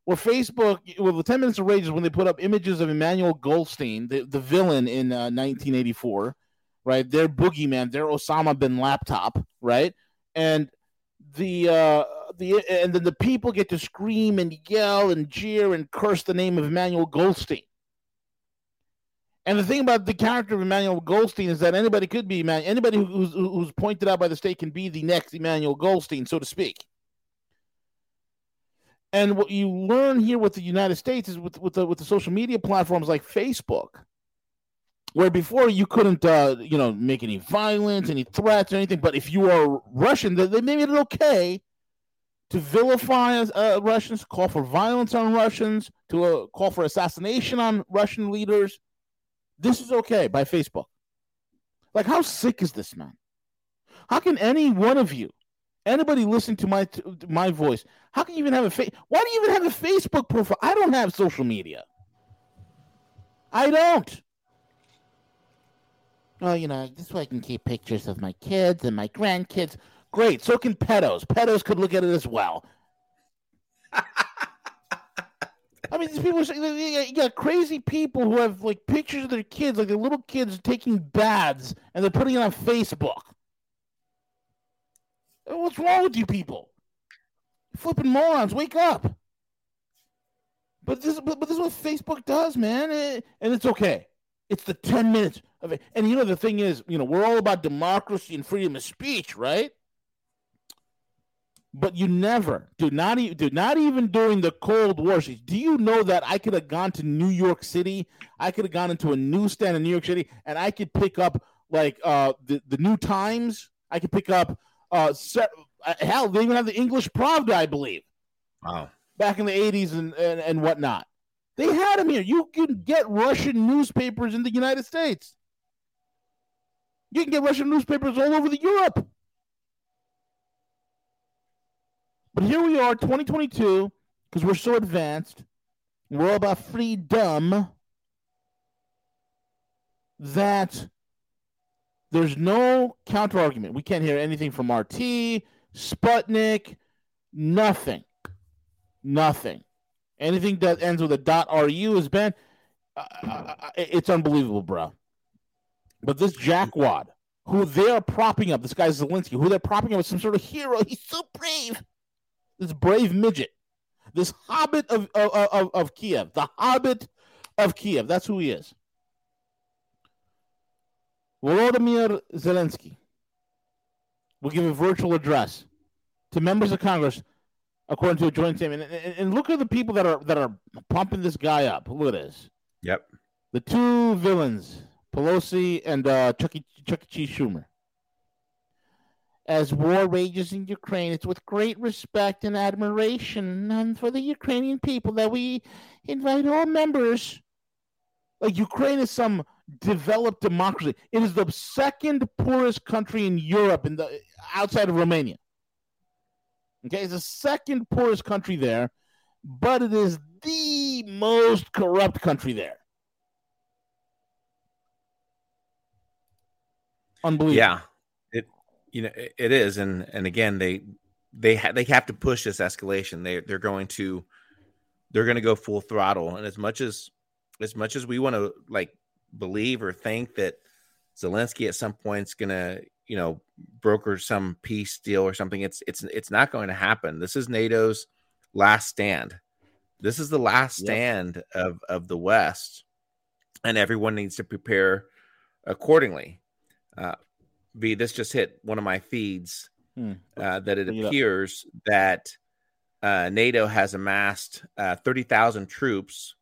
Where Facebook, well, the 10 minutes of rage is when they put up images of Emmanuel Goldstein, the, the villain in uh, 1984, right? Their boogeyman, their Osama bin laptop, right? And the uh the and then the people get to scream and yell and jeer and curse the name of Emmanuel Goldstein. And the thing about the character of Emmanuel Goldstein is that anybody could be man. Anybody who's who's pointed out by the state can be the next Emmanuel Goldstein, so to speak. And what you learn here with the United States is with with the with the social media platforms like Facebook, where before you couldn't uh, you know make any violence, any threats, or anything. But if you are Russian, they, made it okay to vilify uh, Russians, call for violence on Russians, to uh, call for assassination on Russian leaders. This is okay by Facebook. Like, how sick is this, man? How can any one of you, anybody listening to my to my voice, how can you even have a face? Why do you even have a Facebook profile? I don't have social media. I don't. Oh, you know, this way I can keep pictures of my kids and my grandkids. Great. So can pedos. Pedos could look at it as well. [laughs] I mean, these people you got- crazy people who have like pictures of their kids, like their little kids taking baths, and they're putting it on Facebook. What's wrong with you people? Flipping morons, wake up! But this, but, but this is what Facebook does, man, eh, and it's okay. It's the ten minutes of it, and you know the thing is, you know, we're all about democracy and freedom of speech, right? But you never, do not even, do not even during the Cold War. Do you know that I could have gone to New York City? I could have gone into a newsstand in New York City, and I could pick up like uh the the New Times. I could pick up uh, se- uh hell, they even have the English Pravda, I believe, Wow. back in the eighties and, and and whatnot. They had them here. You can get Russian newspapers in the United States. You can get Russian newspapers all over the Europe. But here we are, 2022, because we're so advanced. We're all about freedom. That there's no counter argument. We can't hear anything from RT, Sputnik, nothing. Nothing. Anything that ends with a dot .ru is banned. Uh, it's unbelievable, bro. But this jackwad, who they are propping up, this guy Zelensky, who they're propping up as some sort of hero, he's so brave. This brave midget, this hobbit of of, of, of Kiev, the hobbit of Kiev. That's who he is. Volodymyr Zelensky will give a virtual address to members of Congress, according to a joint statement. And, and, and look at the people that are that are pumping this guy up. Look at this. Yep. The two villains, Pelosi and uh, Chuck, e, Chuck E. Cheese Schumer. As war rages in Ukraine, it's with great respect and admiration and for the Ukrainian people that we invite all members. Like Ukraine is some developed democracy. It is the second poorest country in Europe, in the outside of Romania. Okay, it's the second poorest country there, but it is the most corrupt country there. Unbelievable. Yeah, you know it, is, and and again they they ha- they have to push this escalation. They they're going to they're going to go full throttle, and as much as as much as we want to like believe or think that Zelensky at some point is going to you know broker some peace deal or something, it's it's it's not going to happen. This is NATO's last stand. This is the last Yep. stand of of the West, and everyone needs to prepare accordingly. Uh, B, this just hit one of my feeds Hmm. uh, that it Bring it appears that uh, NATO has amassed uh, 30,000 troops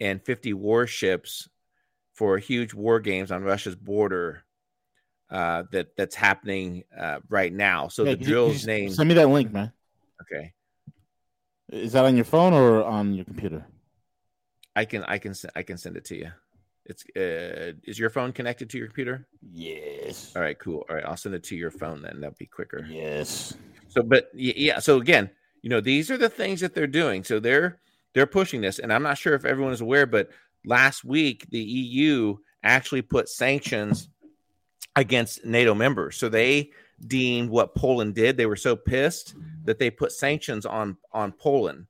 and 50 warships for huge war games on Russia's border uh, that that's happening uh, right now. So Yeah, the could you- could drill's name. Send me that link, man. Okay, Is that on your phone or on your computer? I can I can I can send it to you. It's uh, is your phone connected to your computer? Yes. All right, cool. All right, I'll send it to your phone then. That'll be quicker. Yes. So, but yeah. So again, you know, these are the things that they're doing. So they're they're pushing this, and I'm not sure if everyone is aware, but last week the EU actually put sanctions against NATO members. So they deemed what Poland did. They were so pissed that they put sanctions on on Poland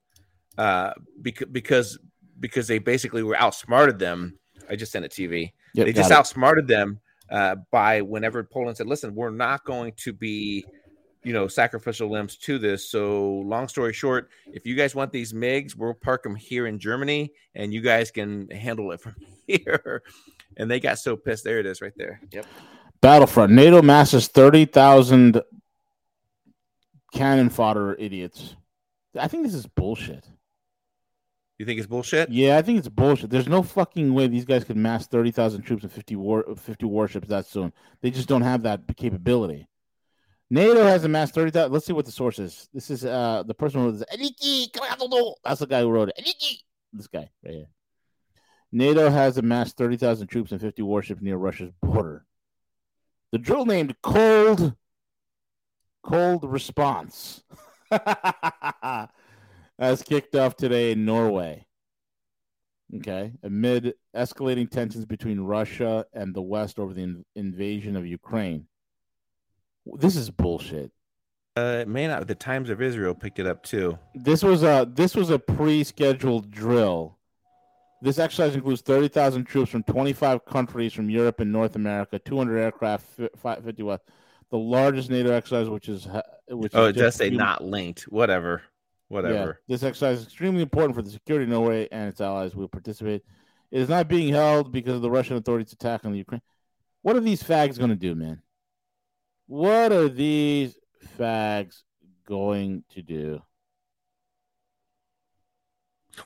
uh, because because because they basically were outsmarted them. I just sent it TV Yep, they just it. outsmarted them uh, by whenever Poland said, "Listen, we're not going to be, you know, sacrificial limbs to this." So, long story short, if you guys want these MIGs, we'll park them here in Germany, and you guys can handle it [laughs] from here. And they got so pissed. There it is, right there. Yep. Battlefront. NATO masses 30,000 cannon fodder idiots. I think this is bullshit. You think it's bullshit? Yeah, I think it's bullshit. There's no fucking way these guys could mass 30,000 troops and 50 war 50 warships that soon. They just don't have that capability. NATO has amassed 30,000. Let's see what the source is. This is uh the person who wrote this. Criado. That's the guy who wrote it. Enrique. This guy right here. NATO has amassed 30,000 troops and 50 warships near Russia's border. The drill named Cold Cold Response [laughs] has kicked off today in Norway. Okay, amid escalating tensions between Russia and the West over the in- invasion of Ukraine. This is bullshit. Uh, it may not. The Times of Israel picked it up too. This was a this was a pre-scheduled drill. This exercise includes 30,000 troops from 25 countries from Europe and North America, 200 aircraft, fi- fi- 50 the largest NATO exercise, which is which. Oh, is it does say human- not linked. Whatever. Yeah, Whatever. this exercise is extremely important for the security of Norway and its allies. will participate. It is not being held because of the Russian authorities' attack on the Ukraine. What are these fags going to do, man? What are these fags going to do?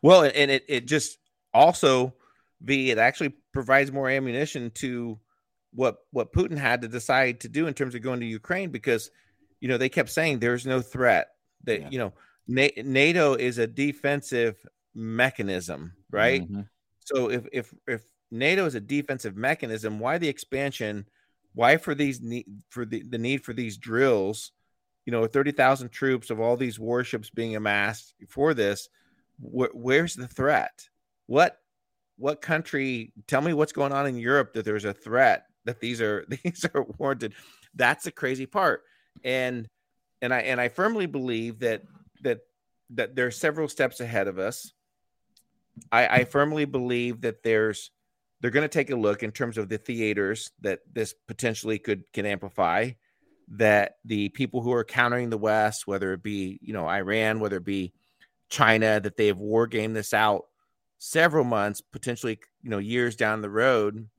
Well, and- it, it just also the it actually provides more ammunition to what what Putin had to decide to do in terms of going to Ukraine because you know they kept saying there's no threat that Yeah. you know NATO is a defensive mechanism, right? Mhm. So if if if NATO is a defensive mechanism, why the expansion? Why for these need for the, the need for these drills? You know, thirty thousand troops of all these warships being amassed for this. Wh- where's the threat? What what country? Tell me what's going on in Europe that there's a threat that these are [laughs] these are warranted. That's the crazy part, and and I and I firmly believe that that that there are several steps ahead of us. I, I firmly believe that there's they're going to take a look in terms of the theaters that this potentially could can amplify that the people who are countering the west whether it be you know iran whether it be china that they have war gamed this out several months potentially you know years down the road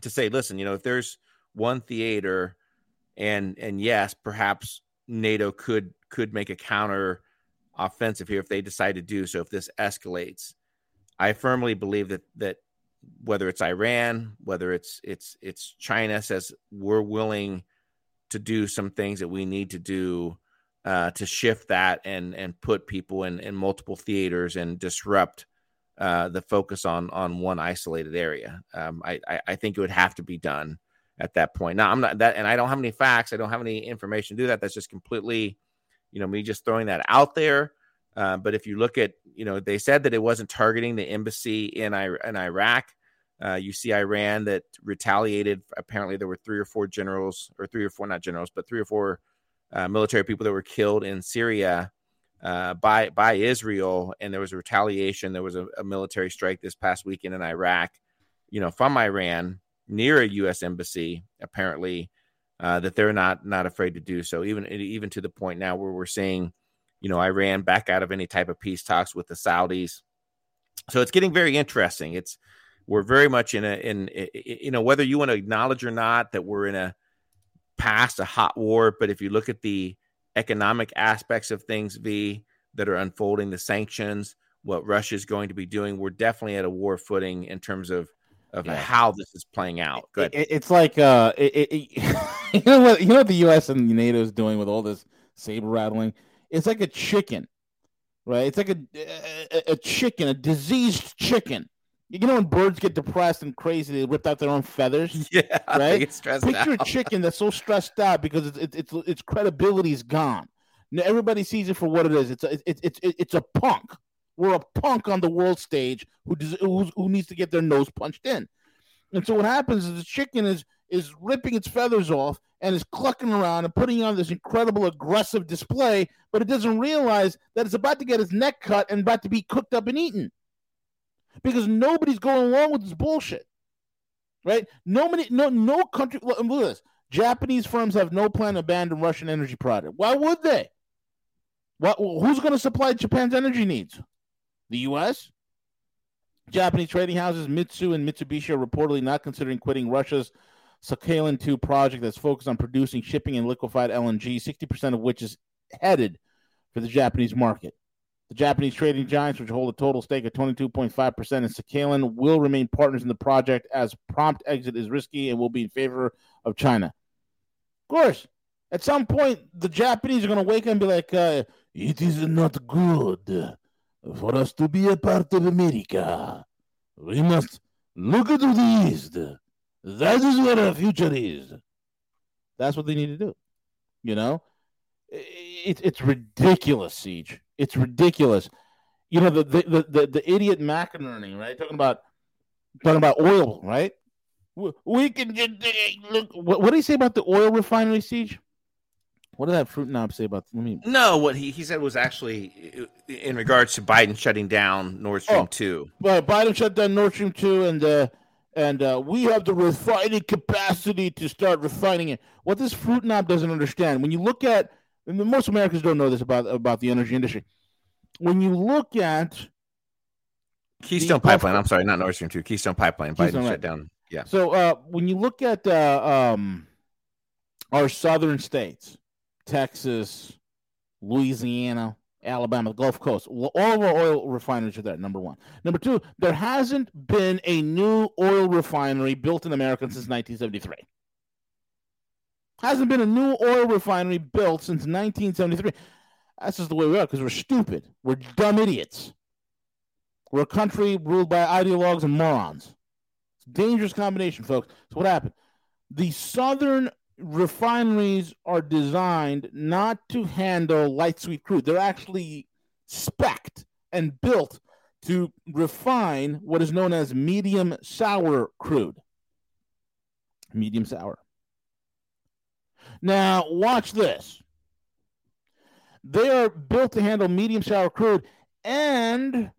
to say listen you know if there's one theater and and yes perhaps nato could could make a counter offensive here if they decide to do so if this escalates i firmly believe that that whether it's iran whether it's it's it's china says we're willing to do some things that we need to do uh, to shift that and and put people in in multiple theaters and disrupt uh, the focus on on one isolated area. Um, I, I I think it would have to be done at that point. Now I'm not that, and I don't have any facts. I don't have any information to do that. That's just completely, you know, me just throwing that out there. Uh, but if you look at, you know, they said that it wasn't targeting the embassy in in Iraq. Uh, you see Iran that retaliated. Apparently, there were three or four generals, or three or four, not generals, but three or four uh, military people that were killed in Syria uh, by by Israel, and there was a retaliation. There was a, a military strike this past weekend in Iraq, you know, from Iran near a U.S. embassy. Apparently, uh, that they're not not afraid to do so. Even even to the point now where we're seeing, you know, Iran back out of any type of peace talks with the Saudis. So it's getting very interesting. It's we're very much in a in you know whether you want to acknowledge or not that we're in a past a hot war but if you look at the economic aspects of things v that are unfolding the sanctions what russia is going to be doing we're definitely at a war footing in terms of of how this is playing out good It- it's like uh, it, it, it- [laughs] you know what you know what the U.S. and NATO is doing with all this saber rattling. It's like a chicken, right? It's like a, a a chicken, a diseased chicken. You know when birds get depressed and crazy, they rip out their own feathers. [laughs] yeah Right? I get stressed Picture a chicken that's so stressed out because its its its, its credibility is gone. Now everybody sees it for what it is. It's a, it's it's it's it's a punk. We're a punk on the world stage who who needs to get their nose punched in. And so what happens is the chicken is is ripping its feathers off and is clucking around and putting on this incredible aggressive display, but it doesn't realize that it's about to get its neck cut and about to be cooked up and eaten. Because nobody's going along with this bullshit. Right? Nobody no no country look, look at this. Japanese firms have no plan to abandon Russian energy product. Why would they? What who's going to supply Japan's energy needs? The US? Japanese trading houses Mitsui and Mitsubishi are reportedly not considering quitting Russia's Sakhalin 2 project that's focused on producing, shipping, and liquefied LNG, 60% of which is headed for the Japanese market. The Japanese trading giants, which hold a total stake of 22.5% in Sakhalin, will remain partners in the project as prompt exit is risky and will be in favor of China. Of course, at some point, the Japanese are going to wake up and be like, uh, it is not good for us to be a part of America. We must look to the east. That is where our future is. That's what they need to do. You know, it's it's ridiculous, CJ. It's ridiculous. You know the the the, the, the idiot McInerney, right? Talking about talking about oil, right? We- We can just look. What, what do you say about the oil refinery, CJ? What did that fruit knob say about? Let me. No, what he, he said was actually in regards to Biden shutting down Nord Stream Oh. 2. Well, Biden shut down Nord Stream two, and uh, and uh, we have the refining capacity to start refining it. What this fruit knob doesn't understand, when you look at, and most Americans don't know this about about the energy industry. When you look at Keystone Pipeline. I'm sorry, not Nord Stream 2. Keystone Pipeline. Keystone, Biden shut down. Yeah. So uh, when you look at uh, um, our southern states, Texas, Louisiana, Alabama, the Gulf Coast, all of our oil refineries are there. Number one. Number two, there hasn't been a new oil refinery built in America since 1973. Hasn't been a new oil refinery built since 1973. That's just the way we are because we're stupid. We're dumb idiots. We're a country ruled by ideologues and morons. It's a dangerous combination, folks. So what happened? The southern refineries are designed not to handle light sweet crude. They're actually spec'd and built to refine what is known as medium sour crude. Medium sour. Now, watch this. They are built to handle medium sour crude and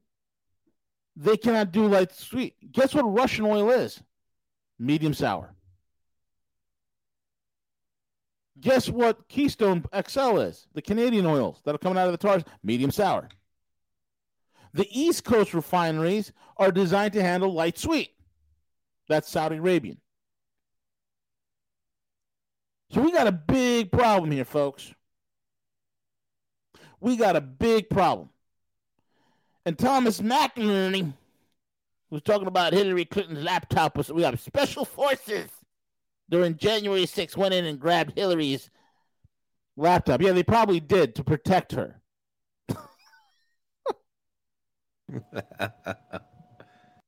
they cannot do light sweet. Guess what Russian oil is? Medium sour. Guess what Keystone XL is? The Canadian oils that are coming out of the tars, medium sour. The East Coast refineries are designed to handle light sweet. That's Saudi Arabian. So we got a big problem here, folks. We got a big problem. And Thomas McInerney was talking about Hillary Clinton's laptop. Was we got special forces during January 6th went in and grabbed Hillary's laptop. Yeah, they probably did to protect her. [laughs]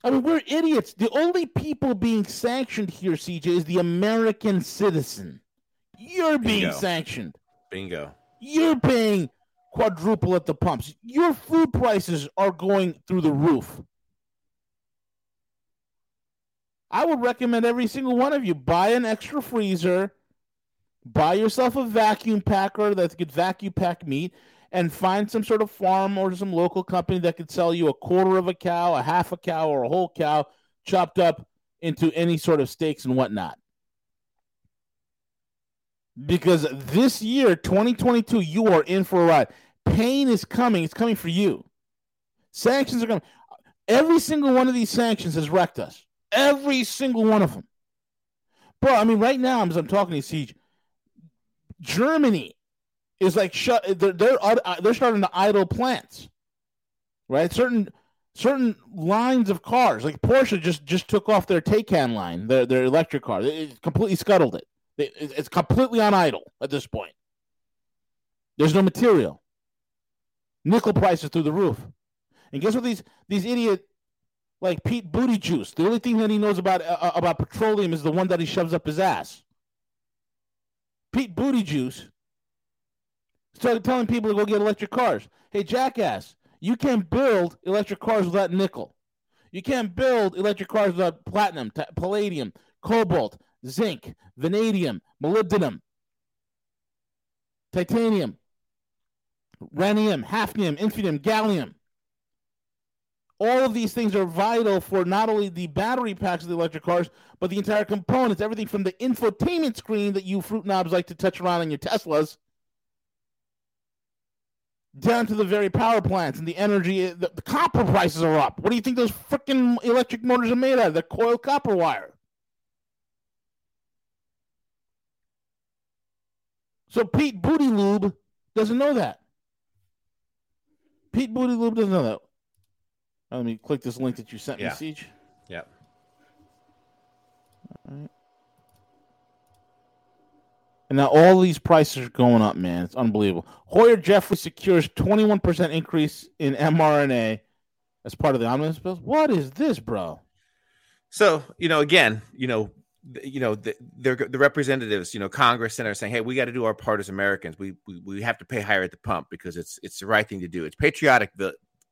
I mean, we're idiots. The only people being sanctioned here, CJ, is the American citizen. You're being Bingo. sanctioned. Bingo. You're paying quadruple at the pumps. Your food prices are going through the roof. I would recommend every single one of you buy an extra freezer, buy yourself a vacuum packer that could vacuum pack meat, and find some sort of farm or some local company that could sell you a quarter of a cow, a half a cow, or a whole cow chopped up into any sort of steaks and whatnot. Because this year, 2022, you are in for a ride. Pain is coming. It's coming for you. Sanctions are coming. Every single one of these sanctions has wrecked us. Every single one of them. Bro, I mean, right now, as I'm talking to CJ, Germany is like shut. They're they're, uh, they're starting to idle plants, right? Certain certain lines of cars, like Porsche, just just took off their Taycan line, their their electric car. It completely scuttled it. It- It's completely on idle at this point. There's no material. Nickel prices through the roof. And guess what? These these idiot like Pete Booty Juice. The only thing that he knows about uh, about petroleum is the one that he shoves up his ass. Pete Booty Juice started telling people to go get electric cars. Hey, jackass, you can't build electric cars without nickel. You can't build electric cars without platinum, t- palladium, cobalt, zinc, vanadium, molybdenum, titanium, rhenium, hafnium, infinium, gallium. All of these things are vital for not only the battery packs of the electric cars, but the entire components, everything from the infotainment screen that you fruit knobs like to touch around in your Teslas, down to the very power plants and the energy. The, the copper prices are up. What do you think those freaking electric motors are made out of? They're coiled copper wire. So Pete Booty Lube doesn't know that. Pete Booty Lube doesn't know that. Let me click this link that you sent Yeah. me, CJ. Yep. And now all these prices are going up, man. It's unbelievable. Hoyer Jeffries secures 21% increase in mRNA as part of the omnibus bill. What is this, bro? So you know, again, you know, you know, the, they're the representatives, you know, Congress, senators saying, "Hey, we got to do our part as Americans. We, we we have to pay higher at the pump because it's it's the right thing to do. It's patriotic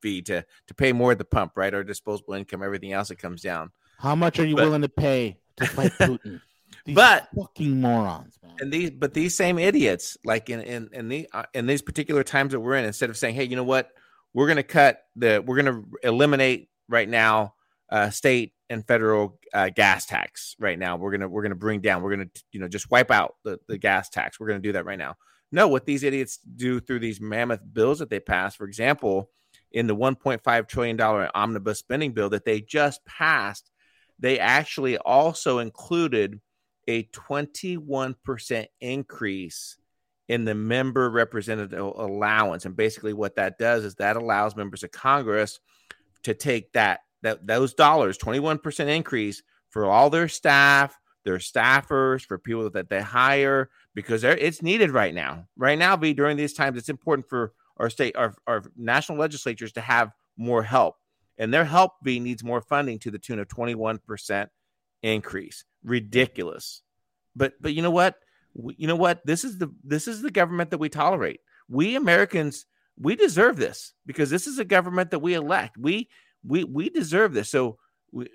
fee to to pay more at the pump, right? Our disposable income, everything else that comes down. How much are you But- willing to pay to fight [laughs] Putin? These But- fucking morons, man. and these but these same idiots like in in in the uh, in these particular times that we're in instead of saying hey you know what we're going to cut the we're going to eliminate right now uh state and federal uh, gas tax right now we're going to we're to bring down we're going to you know just wipe out the, the gas tax we're going to do that right now no what these idiots do through these mammoth bills that they pass for example in the 1.5 trillion dollar omnibus spending bill that they just passed they actually also included a 21% increase in the member representative allowance. And basically what that does is that allows members of congress to take that that those dollars 21% increase for all their staff their staffers for people that they hire because it's needed right now. Right now v during these times it's important for our state our, our national legislatures to have more help. And their help v needs more funding to the tune of 21% increase. Ridiculous. But but you know what? You know what? This is the this is the government that we tolerate. We americans we deserve this because this is a government that we elect. We we we deserve this. So we,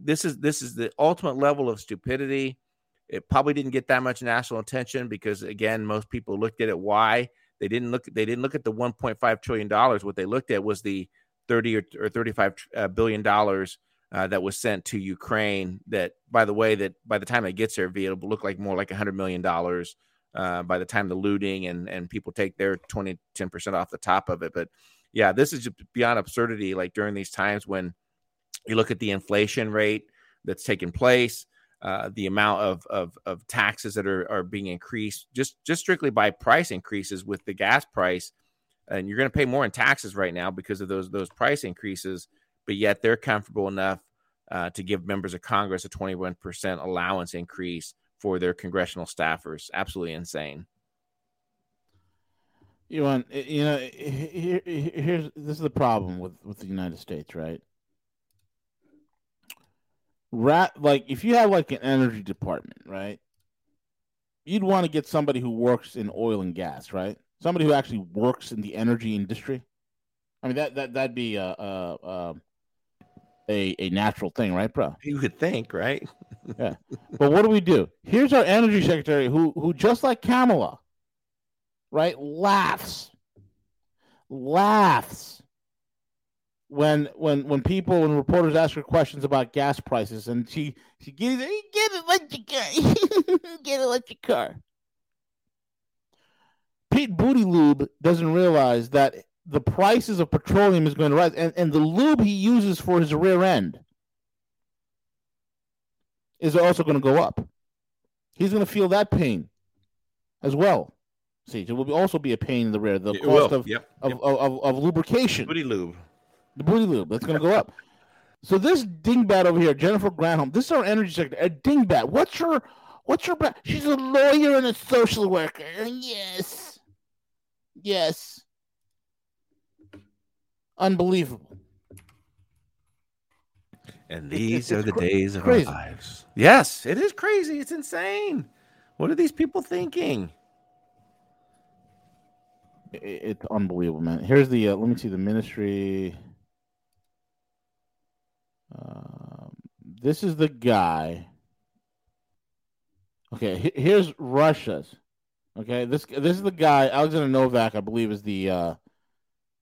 this is this is the ultimate level of stupidity. It probably didn't get that much national attention because again most people looked at it why they didn't look they didn't look at the 1.5 trillion dollars what they looked at was the 30 or, or 35 uh, dollars uh, that was sent to Ukraine. That, by the way, that by the time it gets there, it'll look like more like hundred million dollars uh, by the time the looting and and people take their 20 10 percent off the top of it. But yeah, this is beyond absurdity. Like during these times when you look at the inflation rate that's taking place. Uh, the amount of, of of taxes that are, are being increased just just strictly by price increases with the gas price, and you're going to pay more in taxes right now because of those those price increases but yet they're comfortable enough uh, to give members of Congress a 21% allowance increase for their congressional staffers. Absolutely insane. You want you know here, here's this is the problem with with the United States, right? Rat like if you have like an energy department, right? You'd want to get somebody who works in oil and gas, right? Somebody who actually works in the energy industry. I mean that that that'd be a a a, a, a natural thing, right, bro? You could think, right? [laughs] yeah. But what do we do? Here's our energy secretary who who just like Kamala, right, laughs. Laughs when when when people when reporters ask her questions about gas prices and she she gets it get it electric car [laughs] get electric car. Pete Booty Lube doesn't realize that the prices of petroleum is going to rise and, and the lube he uses for his rear end is also going to go up. He's going to feel that pain as well. See, it will be- also be a pain in the rear. The It cost will. of, Yep. of, Yep. of, of, of lubrication, Booty lube. The booty lube, that's going to go up. So this dingbat over here, Jennifer Granholm, this is our energy secretary. A dingbat. What's her? What's her? She's a lawyer and a social worker. Yes, yes. Unbelievable. And these it's- are the cra- days of crazy. our lives. Yes, it is crazy. It's insane. What are these people thinking? It's unbelievable, man. Here's the. Uh, let me see the ministry. Um, this is the guy. Okay, he- here's Russia's. Okay, this this is the guy Alexander Novak, I believe, is the. Uh,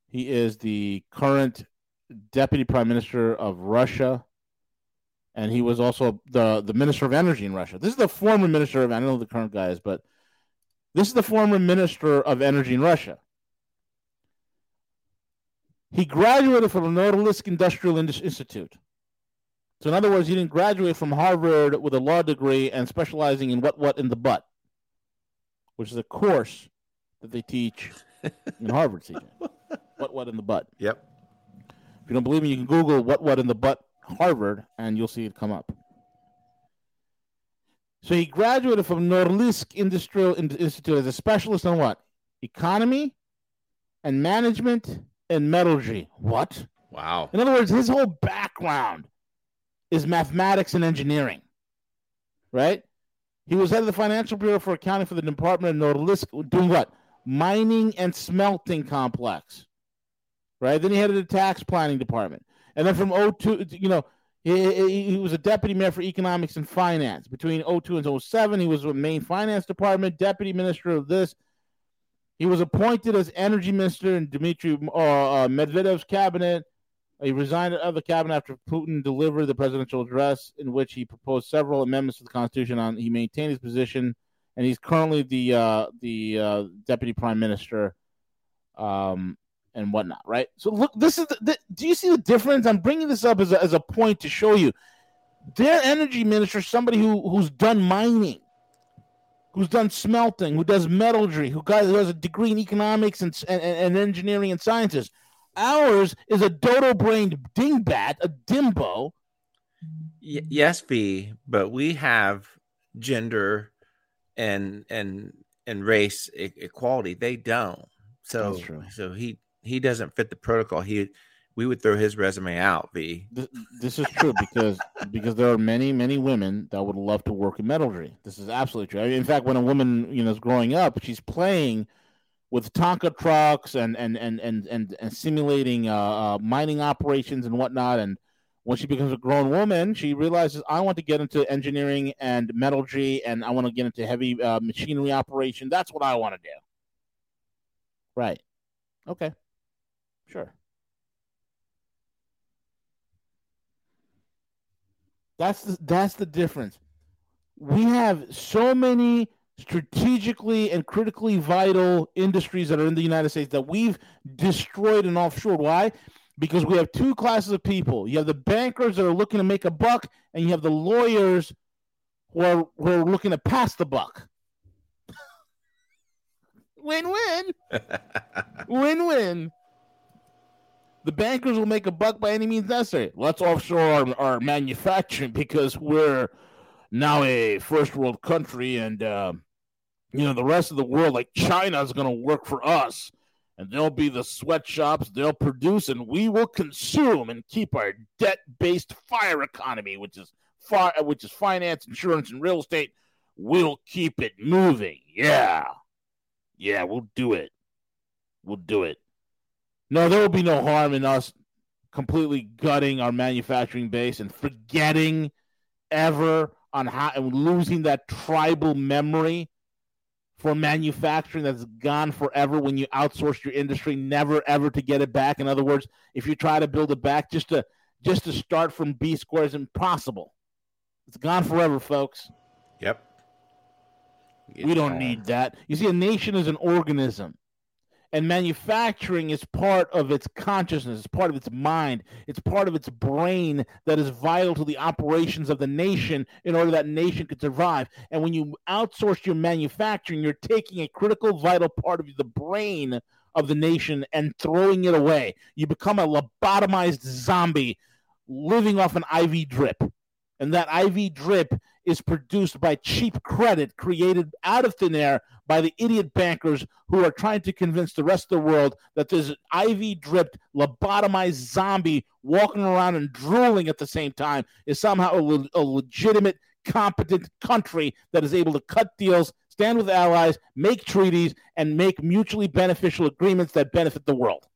he is the current deputy prime minister of Russia, and he was also the the minister of energy in Russia. This is the former minister of. I don't know the current guy is, but this is the former minister of energy in Russia. He graduated from the Norilsk Industrial Indus- Institute. So, in other words, he didn't graduate from Harvard with a law degree and specializing in what, what in the butt, which is a course that they teach in [laughs] Harvard, CJ. What, what in the butt. Yep. If you don't believe me, you can Google what, what in the butt Harvard and you'll see it come up. So he graduated from Norilsk Industrial Institute as a specialist on what? Economy and management and metallurgy. What? Wow. In other words, his whole background is mathematics and engineering. Right? He was head of the Financial Bureau for accounting for the Department of Norilsk, doing what? Mining and smelting complex. Right? Then he headed the tax planning department. And then from 02, you know, He, he, was a deputy mayor for economics and finance between 02 and 07. He was with Maine Finance Department, deputy minister of this. He was appointed as energy minister in Dmitry uh, uh, Medvedev's cabinet. He resigned out of the cabinet after Putin delivered the presidential address, in which he proposed several amendments to the constitution. On he maintained his position, and he's currently the uh, the uh, deputy prime minister, um, and whatnot. Right. So look, this is the, the, do you see the difference? I'm bringing this up as a, as a point to show you their energy minister, somebody who who's done mining, who's done smelting, who does metallurgy, who, got, who has a degree in economics and, and, and engineering and sciences. Ours is a dodo brained dingbat, a dimbo. Y- yes, V, but we have gender and and and race e- equality. They don't. So That's true. so he he doesn't fit the protocol. He we would throw his resume out. V. This, this is true because [laughs] because there are many many women that would love to work in metallurgy. This is absolutely true. I mean, in fact, when a woman you know is growing up, she's playing with Tonka trucks and and and and and, and simulating uh, uh, mining operations and whatnot. And when she becomes a grown woman, she realizes I want to get into engineering and metallurgy, and I want to get into heavy uh, machinery operation. That's what I want to do. Right. Okay. Sure. That's the, that's the difference. We have so many strategically and critically vital industries that are in the United States that we've destroyed and offshore. Why? Because we have two classes of people. You have the bankers that are looking to make a buck, and you have the lawyers who are, who are looking to pass the buck. win win. Win win. The bankers will make a buck by any means necessary. Let's offshore our, our manufacturing because we're now a first world country, and uh, you know the rest of the world, like China, is going to work for us, and they'll be the sweatshops. They'll produce, and we will consume and keep our debt-based fire economy, which is fi- which is finance, insurance, and real estate. We'll keep it moving. Yeah, yeah, we'll do it. We'll do it. No, there will be no harm in us completely gutting our manufacturing base and forgetting ever on how and losing that tribal memory for manufacturing that's gone forever when you outsource your industry, never ever to get it back. In other words, if you try to build it back, just to just to start from B square is impossible. It's gone forever, folks. Yep. We don't need that. You see, a nation is an organism, and manufacturing is part of its consciousness, it's part of its mind, it's part of its brain that is vital to the operations of the nation in order that nation could survive. And when you outsource your manufacturing, you're taking a critical, vital part of the brain of the nation and throwing it away. You become a lobotomized zombie living off an IV drip. And that IV drip is produced by cheap credit created out of thin air by the idiot bankers who are trying to convince the rest of the world that this IV dripped, lobotomized zombie walking around and drooling at the same time is somehow a, le- a legitimate, competent country that is able to cut deals, stand with allies, make treaties, and make mutually beneficial agreements that benefit the world.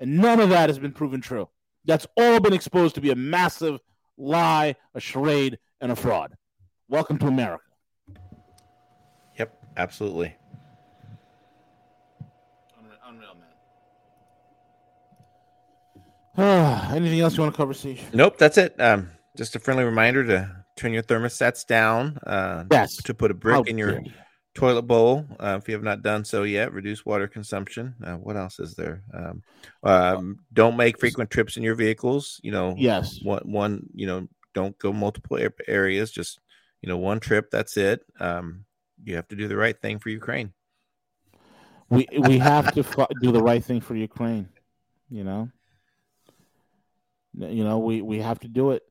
And none of that has been proven true. That's all been exposed to be a massive lie, a charade, and a fraud. Welcome to America. Yep. Absolutely. Unreal, man. [sighs] Anything else you want to cover, CJ? Nope. That's it. Um, just a friendly reminder to turn your thermostats down. Uh, Yes. To put a How brick in your dare toilet bowl uh, if you have not done so yet reduce water consumption uh, what else is there um, um, don't make frequent trips in your vehicles you know Yes. one one you know don't go multiple areas just you know one trip that's it um, you have to do the right thing for ukraine We we have to do the right thing for Ukraine. You know. You know we we have to do it,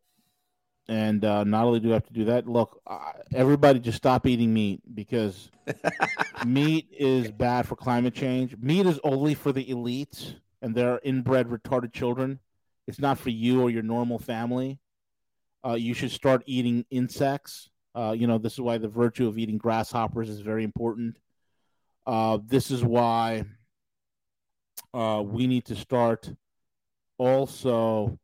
and uh, not only do we have to do that. Look, uh, everybody, just stop eating meat because [laughs] meat is bad for climate change. Meat is only for the elites and their inbred retarded children. It's not for you or your normal family. Uh, you should start eating insects. Uh, you know, this is why the virtue of eating grasshoppers is very important. Uh, this is why uh, we need to start also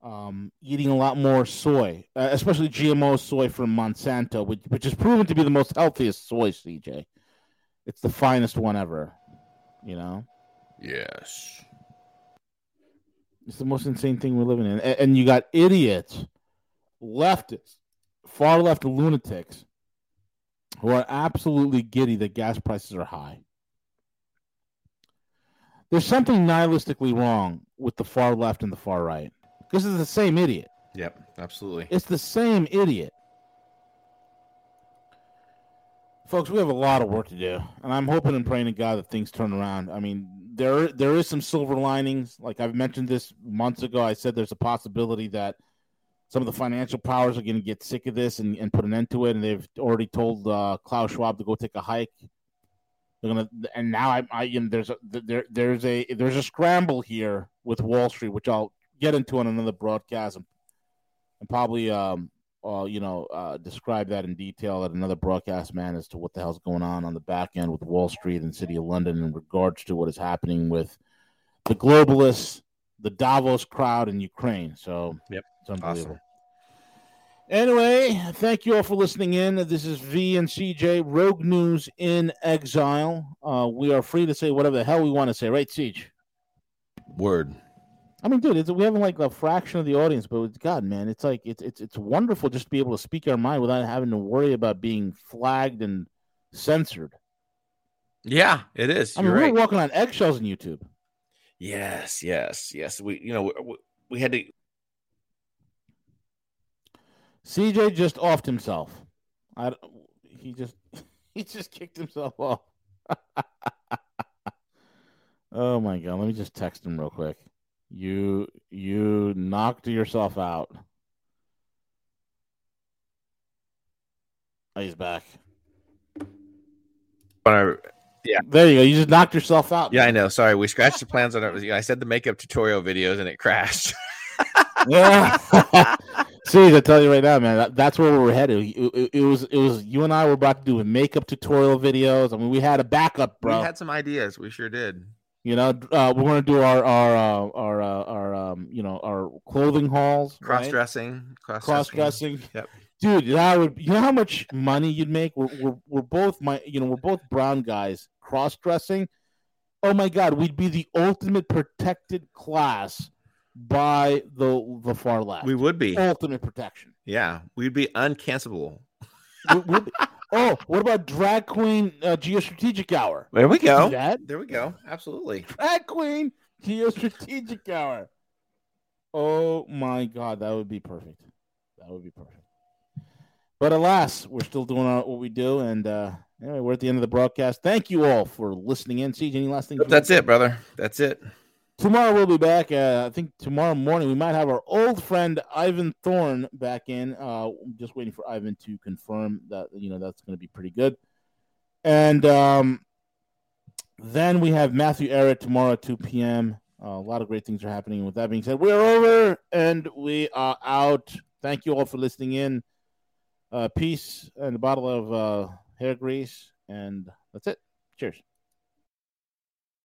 um, eating a lot more soy, uh, especially GMO soy from Monsanto, which, which is proven to be the most healthiest soy, CJ. It's the finest one ever, you know? Yes. It's the most insane thing we're living in. And, and you got idiots, leftists, far left lunatics who are absolutely giddy that gas prices are high. There's something nihilistically wrong with the far left and the far right. This is the same idiot. Yep. Absolutely. It's the same idiot. Folks, we have a lot of work to do, and I'm hoping and praying to God that things turn around. I mean, there there is some silver linings. Like I've mentioned this months ago, I said there's a possibility that some of the financial powers are going to get sick of this and, and put an end to it, and they've already told uh, Klaus Schwab to go take a hike. They're gonna, and now I, I you know, there's a there there's a there's a scramble here with Wall Street, which I'll get into on another broadcast and, and probably um uh, you know uh, describe that in detail at another broadcast man as to what the hell's going on on the back end with Wall Street and City of London in regards to what is happening with the globalists, the Davos crowd in Ukraine. So Yep. it's unbelievable. Anyway, thank you all for listening in. This is V and CJ Rogue News in Exile. Uh, we are free to say whatever the hell we want to say, right, CJ? Word. I mean, dude, it's, we have like a fraction of the audience, but it's, God, man, it's like it's it's it's wonderful just to be able to speak our mind without having to worry about being flagged and censored. Yeah, it is. I mean, You're we right. were walking on eggshells in YouTube. Yes, yes, yes. We, you know, we, we had to. CJ just offed himself. I don't- he just [laughs] he just kicked himself off. [laughs] oh my god! Let me just text him real quick. You you knocked yourself out. Oh, he's back. There There you go. You just knocked yourself out. Yeah, I know. Sorry, we scratched the plans on it. I said the makeup tutorial videos and it crashed. [laughs] Yeah. See, I tell you right now, man, that, that's where we were headed. It, it- it was it was you and I were about to do makeup tutorial videos. I mean, we had a backup, bro. We had some ideas. We sure did. You know, uh, we're gonna do our our uh, our uh, our um, you know our clothing hauls, Cross right? dressing. cross dressing. Yep. Dude, that would you know how much money you'd make? We're we're, we're both my you know we're both brown guys cross dressing. Oh my god, we'd be the ultimate protected class by the the far left. We would be. ultimate protection. Yeah, we'd be uncancelable. We- be- oh, what about drag queen uh, geostrategic hour? There we Do go. That There we go. Absolutely. drag queen geostrategic hour. Oh my god, that would be perfect. That would be perfect. But alas, we're still doing our, what we do, and uh, anyway, we're at the end of the broadcast. Thank you all for listening in. CJ, any last things? That's it, brother. That's it. Tomorrow we'll be back. Uh, I think tomorrow morning we might have our old friend Ivan Thorne back in. Uh, just waiting for Ivan to confirm that you know that's going to be pretty good. And um, then we have Matthew Ehret tomorrow at 2 p.m. Uh, a lot of great things are happening. With that being said, we're over and we are out. Thank you all for listening in. Uh, peace and a bottle of uh, hair grease, and that's it. Cheers.